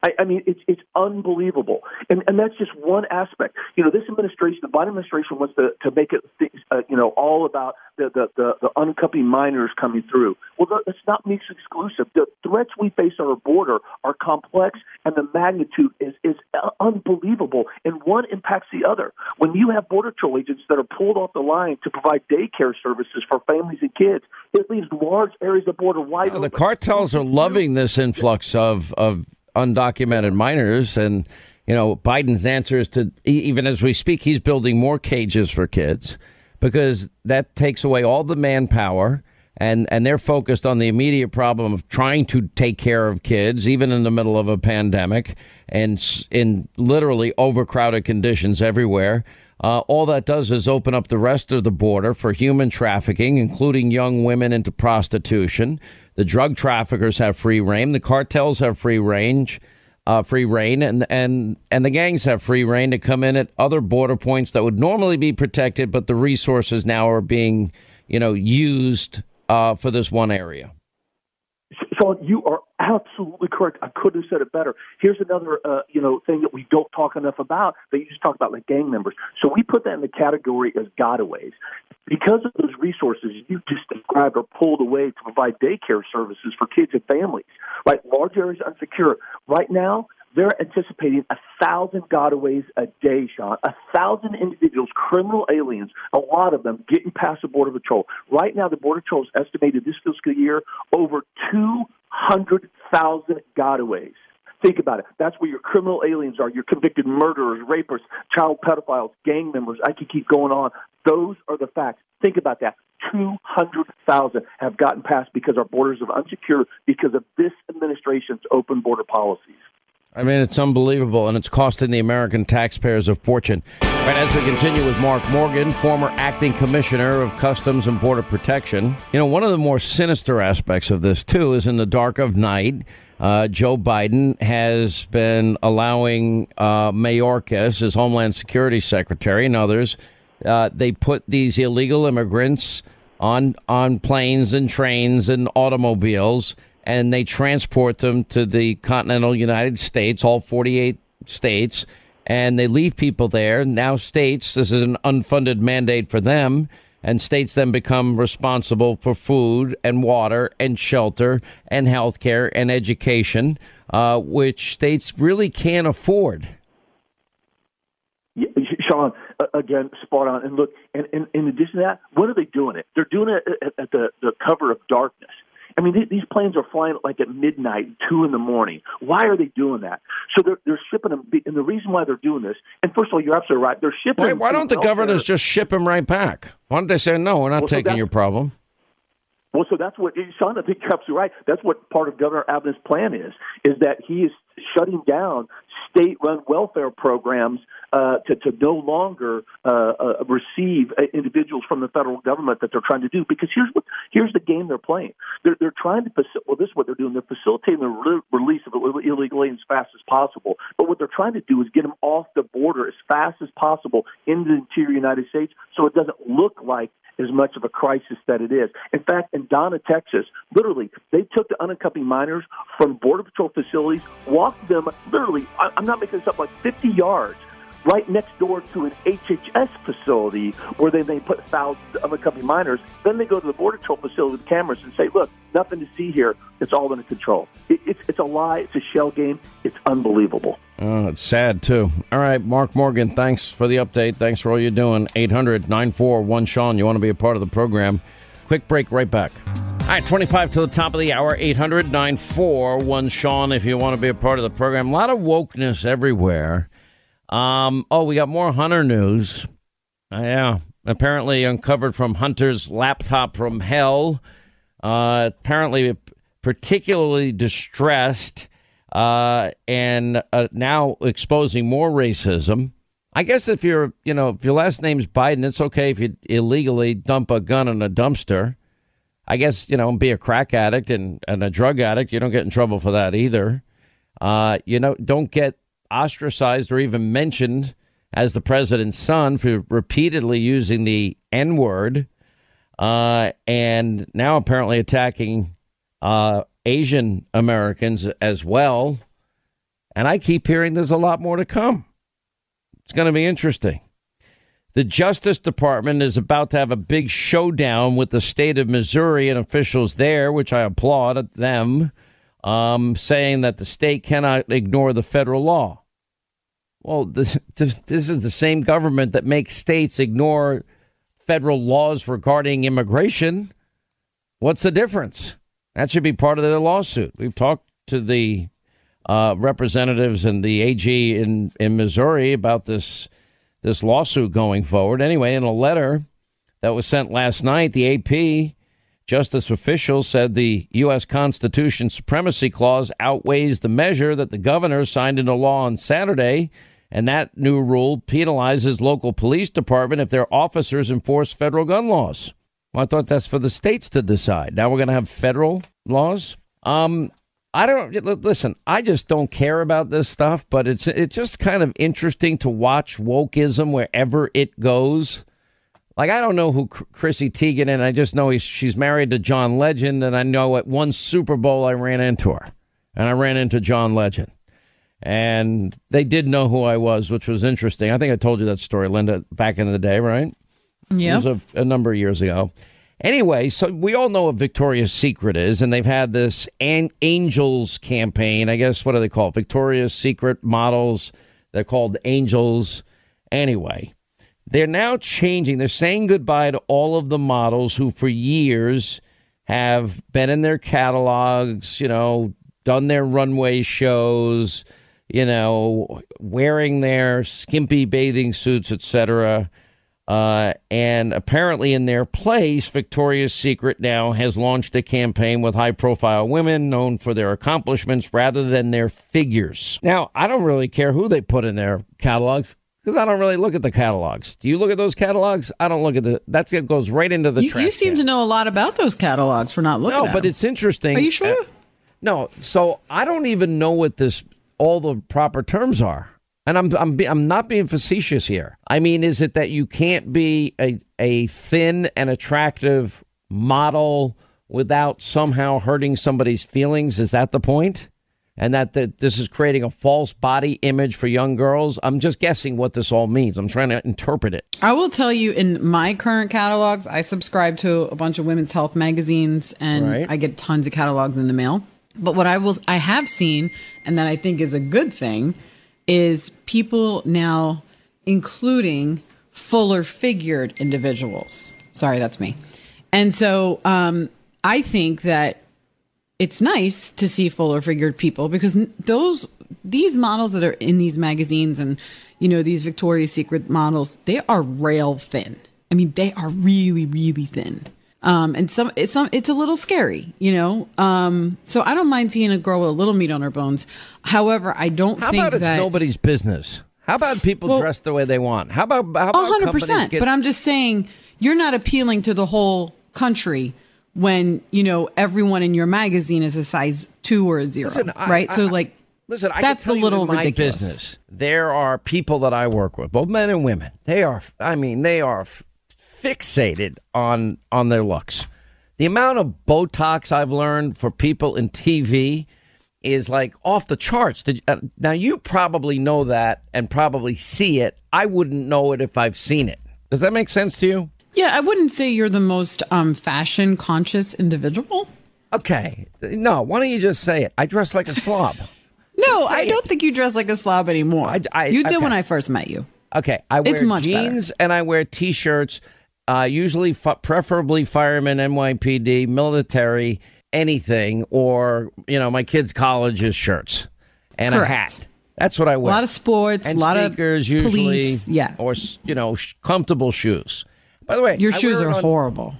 I, I mean, it's it's unbelievable, and and that's just one aspect. You know, this administration, the Biden administration, wants to to make it, uh, you know, all about the the the, the unaccompanied minors coming through. Well, that's not mutually exclusive. The threats we face on our border are complex, and the magnitude is is unbelievable, and one impacts the other. When you have border patrol agents that are pulled off the line to provide daycare services for families and kids, it leaves large areas of border wide open. The cartels are loving this influx of of undocumented minors and you know Biden's answer is to even as we speak he's building more cages for kids because that takes away all the manpower and and they're focused on the immediate problem of trying to take care of kids even in the middle of a pandemic and in literally overcrowded conditions everywhere uh, all that does is open up the rest of the border for human trafficking, including young women into prostitution. The drug traffickers have free reign. The cartels have free range, uh, free reign, and and and the gangs have free reign to come in at other border points that would normally be protected, but the resources now are being, you know, used uh, for this one area. Sean, you are absolutely correct. I couldn't have said it better. Here's another, uh, you know, thing that we don't talk enough about that you just talk about, like gang members. So we put that in the category as gotaways because of those resources you just described are pulled away to provide daycare services for kids and families. Right, large areas unsecure. Right now, they're anticipating a thousand gotaways a day, Sean. A thousand individuals, criminal aliens, a lot of them getting past the Border Patrol. Right now, the Border Patrol has estimated this fiscal year over 200,000 gotaways. Think about it. That's where your criminal aliens are, your convicted murderers, rapists, child pedophiles, gang members. I could keep going on. Those are the facts. Think about that. 200,000 have gotten past because our borders are unsecure because of this administration's open border policies. I mean, it's unbelievable, and it's costing the American taxpayers a fortune. Right, as we continue with Mark Morgan, former acting commissioner of Customs and Border Protection. You know, one of the more sinister aspects of this, too, is in the dark of night. Uh, Joe Biden has been allowing uh, Mayorkas, his Homeland Security Secretary, and others, uh, they put these illegal immigrants on on planes and trains and automobiles and they transport them to the continental United States, all 48 states, and they leave people there. Now, states, this is an unfunded mandate for them, and states then become responsible for food and water and shelter and health care and education, uh, which states really can't afford. Sean, again, spot on. And look, and, and in addition to that, what are they doing it? They're doing it at, at the, the cover of darkness. I mean, th- these planes are flying like at midnight, two in the morning. Why are they doing that? So they're they're shipping them, and the reason why they're doing this, and first of all, you're absolutely right. They're shipping. Why, why don't the governors just ship them right back? Why don't they say no? We're not well, taking so your problem. Well, so that's what eh, Sean. I think you're absolutely right. That's what part of Governor Abbott's plan is. Is that he is shutting down state-run welfare programs uh, to, to no longer uh, uh, receive uh, individuals from the federal government that they're trying to do. Because here's what here's the game they're playing. They're they're trying to well, this is what they're doing. They're facilitating the re- release of illegal aliens as fast as possible. But what they're trying to do is get them off the border as fast as possible into the interior United States, so it doesn't look like as much of a crisis that it is. In fact, in Donna, Texas, literally, they took the unaccompanied minors from Border Patrol facilities, walked them literally, I'm not making this up, like 50 yards right next door to an HHS facility where they may put thousands of unaccompanied minors. Then they go to the Border Patrol facility with cameras and say, look, nothing to see here. It's all under control. It, it's, it's a lie. It's a shell game. It's unbelievable. Oh, it's sad, too. All right, Mark Morgan, thanks for the update. Thanks for all you're doing. 800 941 Sean. You want to be a part of the program. Quick break, right back. All right, 25 to the top of the hour, 800 941 Sean, if you want to be a part of the program. A lot of wokeness everywhere. Um, oh, we got more Hunter news. Uh, yeah, apparently uncovered from Hunter's laptop from hell. Uh, apparently, particularly distressed uh, and uh, now exposing more racism. I guess if you're, you know, if your last name's Biden, it's okay if you illegally dump a gun in a dumpster. I guess, you know, be a crack addict and, and a drug addict. You don't get in trouble for that either. Uh, you know, don't get ostracized or even mentioned as the president's son for repeatedly using the N word uh, and now apparently attacking uh, Asian Americans as well. And I keep hearing there's a lot more to come. It's going to be interesting. The Justice Department is about to have a big showdown with the state of Missouri and officials there, which I applaud at them, um, saying that the state cannot ignore the federal law. Well, this, this is the same government that makes states ignore federal laws regarding immigration. What's the difference? That should be part of the lawsuit. We've talked to the uh, representatives and the AG in, in Missouri about this this lawsuit going forward. Anyway, in a letter that was sent last night, the AP justice officials said the U.S. Constitution supremacy clause outweighs the measure that the governor signed into law on Saturday. And that new rule penalizes local police department if their officers enforce federal gun laws. Well, I thought that's for the states to decide. Now we're going to have federal laws. Um, I don't listen. I just don't care about this stuff, but it's it's just kind of interesting to watch wokeism wherever it goes. Like I don't know who Chrissy Teigen, and I just know he's, she's married to John Legend, and I know at one Super Bowl I ran into her, and I ran into John Legend, and they did know who I was, which was interesting. I think I told you that story, Linda, back in the day, right? Yeah, it was a, a number of years ago. Anyway, so we all know what Victoria's Secret is, and they've had this an- Angels campaign. I guess what do they call it? Victoria's Secret models. They're called Angels. Anyway, they're now changing. They're saying goodbye to all of the models who, for years, have been in their catalogs. You know, done their runway shows. You know, wearing their skimpy bathing suits, etc. Uh, and apparently, in their place, Victoria's Secret now has launched a campaign with high profile women known for their accomplishments rather than their figures. Now, I don't really care who they put in their catalogs because I don't really look at the catalogs. Do you look at those catalogs? I don't look at the. That's it goes right into the. You, you seem can. to know a lot about those catalogs for not looking. No, at but them. it's interesting. Are you sure? Uh, no, so I don't even know what this all the proper terms are. And I'm I'm I'm not being facetious here. I mean, is it that you can't be a a thin and attractive model without somehow hurting somebody's feelings? Is that the point? And that the, this is creating a false body image for young girls? I'm just guessing what this all means. I'm trying to interpret it. I will tell you in my current catalogs, I subscribe to a bunch of women's health magazines and Right. I get tons of catalogs in the mail. But what I will I have seen and that I think is a good thing is people now including fuller figured individuals. Sorry, that's me. And so um, I think that it's nice to see fuller figured people because those these models that are in these magazines and you know these Victoria's Secret models they are rail thin. I mean they are really really thin. Um, and some it's some it's a little scary, you know. Um, so I don't mind seeing a girl with a little meat on her bones. However, I don't How think about it's that nobody's business? How about people dress the way they want? How about how about A hundred companies percent. get- But I'm just saying you're not appealing to the whole country when you know everyone in your magazine is a size two or a zero, Listen, I- right? so like, Listen, I that's a little my ridiculous. business. There are people that I work with, both men and women. They are, I mean, they are fixated on on their looks. The amount of Botox I've learned for people in TV is like off the charts. Did, uh, now you probably know that and probably see it. I wouldn't know it if I've seen it. Does that make sense to you? Yeah, I wouldn't say you're the most um, fashion conscious individual. Okay. No, why don't you just say it? I dress like a slob. no, I don't think you dress like a slob anymore. I, I, you did okay. when I first met you. Okay, I wear It's much jeans and I wear t-shirts. Uh, usually, f- preferably fireman, NYPD, military, anything, or you know, my kids' college's shirts and Correct. a hat. That's what I wear. A lot of sports, and a lot of sneakers usually, police. Yeah. or you know, sh- comfortable shoes. By the way, Your I shoes are on- horrible.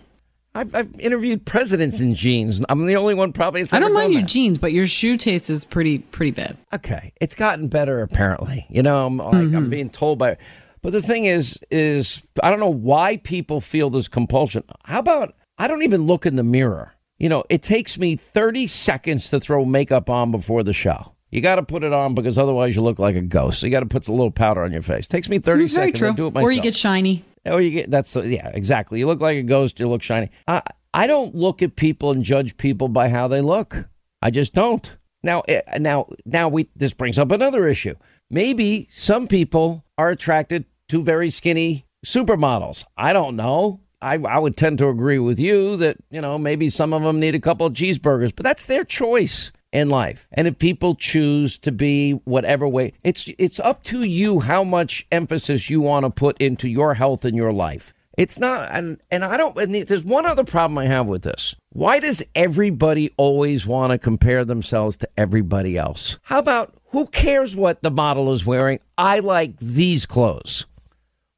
I've, I've interviewed presidents in jeans. I'm the only one probably. I don't mind your that. jeans, but your shoe taste is pretty pretty bad. Okay, it's gotten better apparently. You know, I'm like Mm-hmm. I'm being told by. But the thing is, is I don't know why people feel this compulsion. How about I don't even look in the mirror. You know, it takes me 30 seconds to throw makeup on before the show. You got to put it on because otherwise you look like a ghost. You got to put a little powder on your face. It takes me 30 It's very seconds. I do it myself. Or you get shiny. Or you get that's the, yeah exactly. You look like a ghost. You look shiny. I I don't look at people and judge people by how they look. I just don't. Now eh, now now we this brings up another issue. Maybe some people are attracted to very skinny supermodels. I don't know. I, I would tend to agree with you that you know maybe some of them need a couple of cheeseburgers, but that's their choice in life. And if people choose to be whatever way, it's it's up to you how much emphasis you want to put into your health and your life. It's not, and and I don't. And there's one other problem I have with this. Why does everybody always want to compare themselves to everybody else? How about who cares what the model is wearing? I like these clothes.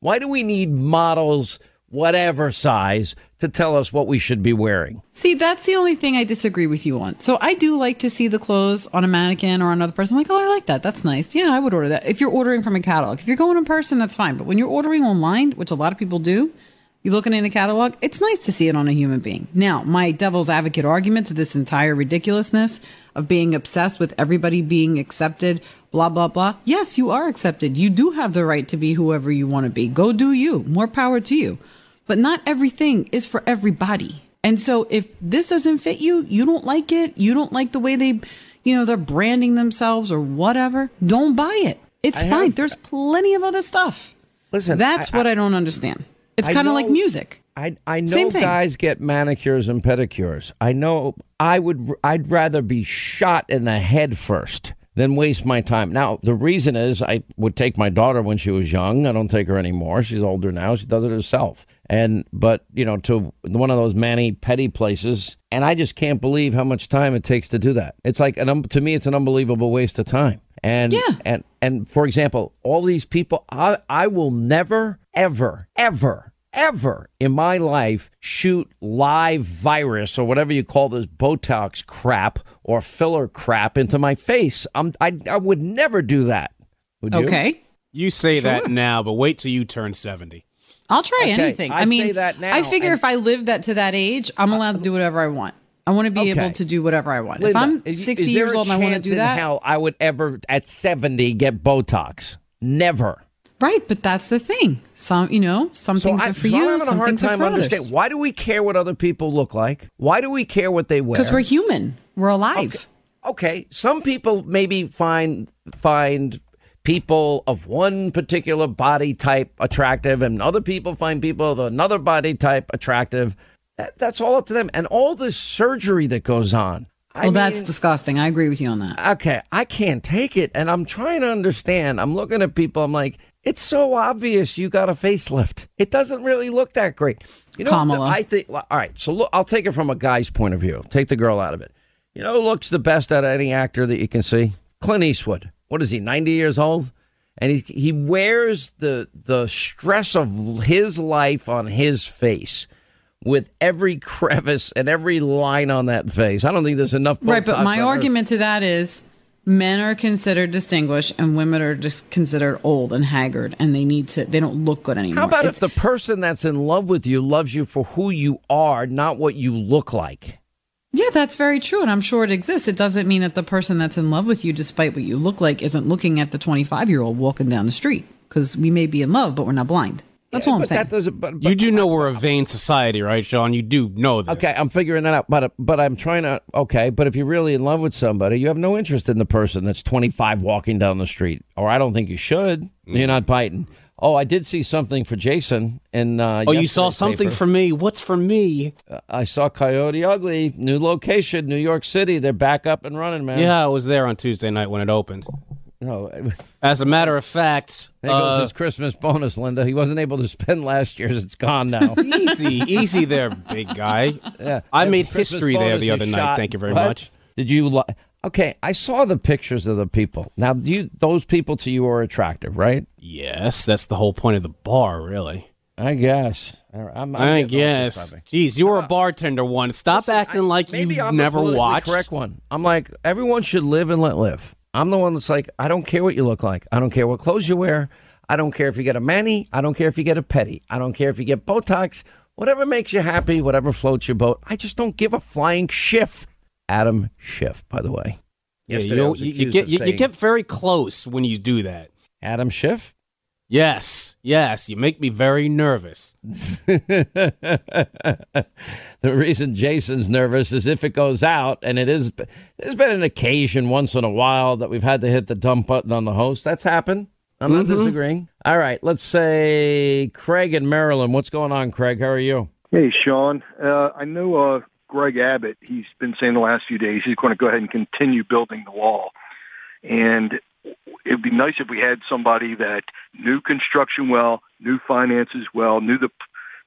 Why do we need models, whatever size, to tell us what we should be wearing? See, that's the only thing I disagree with you on. So I do like to see the clothes on a mannequin or another person. I'm like, oh, I like that. That's nice. Yeah, I would order that. If you're ordering from a catalog, if you're going in person, that's fine. But when you're ordering online, which a lot of people do, you're looking in a catalog, it's nice to see it on a human being. Now, my devil's advocate argument to this entire ridiculousness of being obsessed with everybody being accepted, blah, blah, blah. Yes, you are accepted. You do have the right to be whoever you want to be. Go do you. More power to you. But not everything is for everybody. And so if this doesn't fit you, you don't like it, you don't like the way they, you know, they're branding themselves or whatever, don't buy it. It's I fine. have- There's plenty of other stuff. Listen, that's I- what I don't understand. It's kind of like music. I I know Same thing. guys get manicures and pedicures. I know I would I'd rather be shot in the head first than waste my time. Now the reason is I would take my daughter when she was young. I don't take her anymore. She's older now. She does it herself. And but you know to one of those mani petty places, and I just can't believe how much time it takes to do that. It's like an um, to me it's an unbelievable waste of time. And Yeah. and and for example, all these people, I I will never ever ever ever in my life shoot live virus or whatever you call this Botox crap or filler crap into my face. I'm I I would never do that. Would you? Okay. You say that now, but wait till you turn 70. I'll try Okay, anything. I I, mean, say that now, I figure and- if I live that to that age, I'm allowed to do whatever I want. I want to be Okay. able to do whatever I want. if I'm 60 is there years old and I want to chance do in that, Hell, I would ever at 70 get Botox. Never. right? But that's the thing. Some, you know, some things I, are for so I'm you, having some a hard things are time for understanding. others. Why do we care what other people look like? Why do we care what they wear? Because we're human. We're alive. okay. Some people maybe find find people of one particular body type attractive and other people find people of another body type attractive. That, that's all up to them. And all this surgery that goes on I well, that's mean- disgusting. I agree with you on that. okay. I can't take it. And i'm trying to understand. I'm looking at people. I'm like it's so obvious you got a facelift. It doesn't really look that great. You know Kamala. i think all right. So look i'll take it from a guy's point of view. Take the girl out of it you know who looks the best out of any actor that you can see clint eastwood what is he 90 years old and he he wears the the stress of his life on his face with every crevice and every line on that face. I don't think there's enough. Right, but my on Earth. argument to that is men are considered distinguished and women are just considered old and haggard and they need to they don't look good anymore. How about It's- if the person that's in love with you loves you for who you are, not what you look like? Yeah, that's very true and I'm sure it exists. It doesn't mean that the person that's in love with you despite what you look like isn't looking at the 25-year-old walking down the street because we may be in love but we're not blind. That's all I'm saying. That doesn't. But, You do know we're a vain society, right, Sean? You do know this. Okay, I'm figuring that out, but but I'm trying to. Okay, but if you're really in love with somebody, you have no interest in the person that's 25 walking down the street, or I don't think you should. You're mm. not biting. Oh, I did see something for Jason, and uh, Oh, you saw something paper. for me. What's for me? Uh, I saw Coyote Ugly, new location, New York City. They're back up and running, man. Yeah, I was there on Tuesday night when it opened. No, As a matter of fact, there goes uh, his Christmas bonus, Linda. He wasn't able to spend last year's. It's gone now. easy, easy there, big guy. Yeah, I made Christmas history there the other night. shot. Thank you very What? much. Did you? Li- okay, I saw the pictures of the people. Now, you those people to you are attractive, right? Yes, that's the whole point of the bar, really. I guess. I'm, I'm I getting off this guess. Jeez, you were a uh, bartender once. Stop acting like Maybe you I'm the never watched. correct one. I'm like everyone should live and let live. I'm the one that's like I don't care what you look like. I don't care what clothes you wear. I don't care if you get a mani. I don't care if you get a petty. I don't care if you get Botox. Whatever makes you happy, whatever floats your boat. I just don't give a flying shiff. Adam Schiff, by the way. Yeah, Yesterday I you, was you, you get you, you get very close when you do that. Adam Schiff. Yes, yes, you make me very nervous. the reason Jason's nervous is if it goes out, and it is. There's been an occasion once in a while that we've had to hit the dump button on the host. That's happened. I'm not Mhm. disagreeing. All right, let's say Craig in Maryland. What's going on, Craig? How are you? Hey, Sean. Uh, I know uh, Greg Abbott. He's been saying the last few days he's going to go ahead and continue building the wall. And it'd be nice if we had somebody that knew construction well, knew finances well, knew the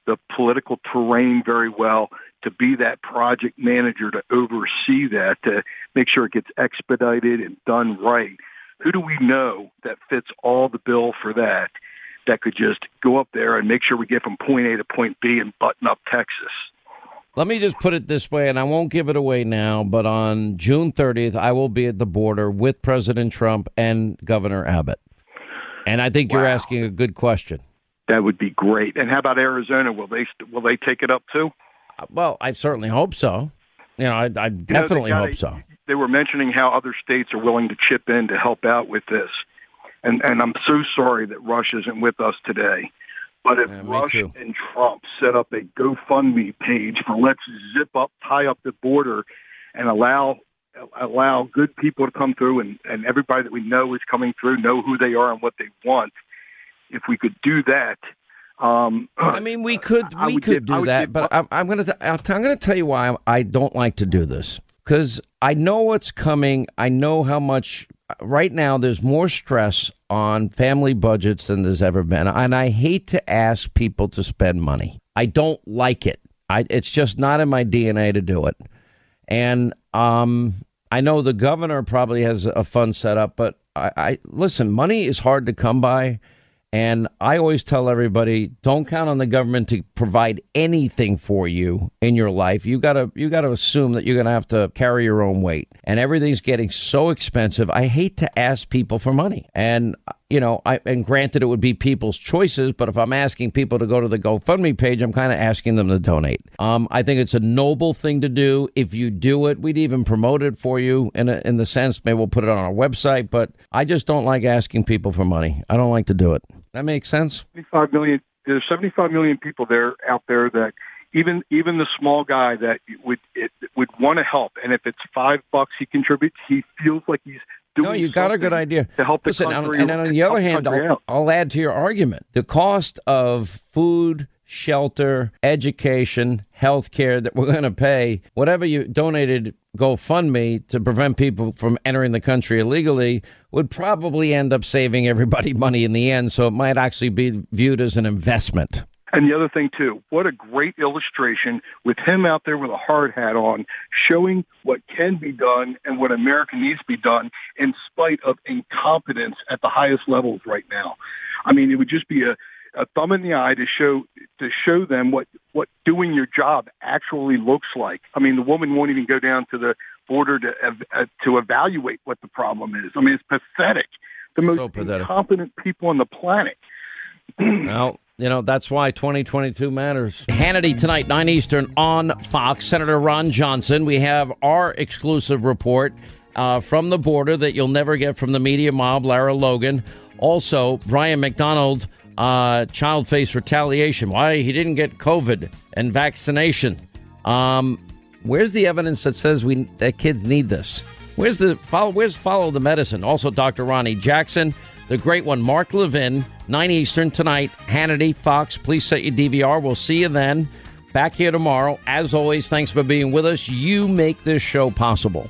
the political terrain very well to be that project manager to oversee that to make sure it gets expedited and done right. Who do we know that fits all the bill for that? That could just go up there and make sure we get from point A to point B and button up Texas. Let me just put it this way, and I won't give it away now, but on June 30th, I will be at the border with President Trump and Governor Abbott. And I think you're asking a good question. That would be great. And how about Arizona? Will they will they take it up too? Well, I certainly hope so. You know, I, I You know, definitely hope so. They were mentioning how other states are willing to chip in to help out with this, and and I'm so sorry that Rush isn't with us today. But if Rush too. and Trump set up a GoFundMe page for let's zip up, tie up the border, and allow allow good people to come through, and and everybody that we know is coming through know who they are and what they want. If we could do that, um, I mean, we could I we could give- do that, give- but I'm, I'm to I'm going to tell you why I don't like to do this because I know what's coming. I know how much right now there's more stress on family budgets than there's ever been, and I hate to ask people to spend money. I don't like it. I it's just not in my DNA to do it, and um, I know the governor probably has a fund set up, but I, I listen. Money is hard to come by. And I always tell everybody, don't count on the government to provide anything for you in your life. You gotta you gotta assume that you're gonna have to carry your own weight. And everything's getting so expensive. I hate to ask people for money. And you know, I and granted it would be people's choices, but if I'm asking people to go to the GoFundMe page, I'm kind of asking them to donate. Um, I think it's a noble thing to do. If you do it, we'd even promote it for you in a, in the sense maybe we'll put it on our website. But I just don't like asking people for money. I don't like to do it. That makes sense. 75 million there's 75 million people there out there that even even the small guy that would it, would want to help and if it's 5 bucks he contributes he feels like he's No, you got a good idea. to help the Listen, country and, and on the other hand, I'll. I'll add to your argument the cost of food, shelter, education, health care that we're going to pay, whatever you donated GoFundMe to prevent people from entering the country illegally, would probably end up saving everybody money in the end. So it might actually be viewed as an investment. And the other thing too, what a great illustration with him out there with a hard hat on, showing what can be done and what America needs to be done in spite of incompetence at the highest levels right now. I mean, it would just be a, a thumb in the eye to show to show them what what doing your job actually looks like. I mean, the woman won't even go down to the border to ev- uh, to evaluate what the problem is. I mean, it's pathetic. The most pathetic. incompetent people on the planet. Well, you know, that's why 2022 matters. Hannity tonight, 9 Eastern on Fox. Senator Ron Johnson. We have our exclusive report uh, from the border that you'll never get from the media mob, Lara Logan. Also, Brian McDonald Uh, child face retaliation. Why he didn't get COVID and vaccination. Um, where's the evidence that says we that kids need this? Where's the follow? Where's follow the medicine? Also, Dr. Ronny Jackson, the great one, Mark Levin, nine Eastern tonight. Hannity, Fox. Please set your DVR. We'll see you then. Back here tomorrow. As always, thanks for being with us. You make this show possible.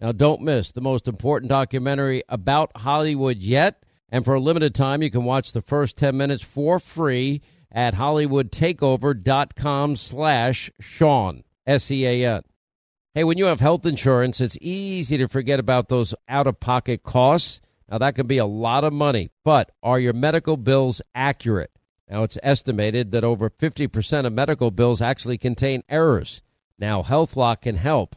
Now, don't miss the most important documentary about Hollywood yet. And for a limited time, you can watch the first 10 minutes for free at hollywoodtakeover.com slash Sean, S-E-A-N. Hey, when you have health insurance, it's easy to forget about those out-of-pocket costs. Now, that can be a lot of money, but are your medical bills accurate? Now, it's estimated that over 50% of medical bills actually contain errors. Now, HealthLock can help.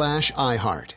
slash iHeart.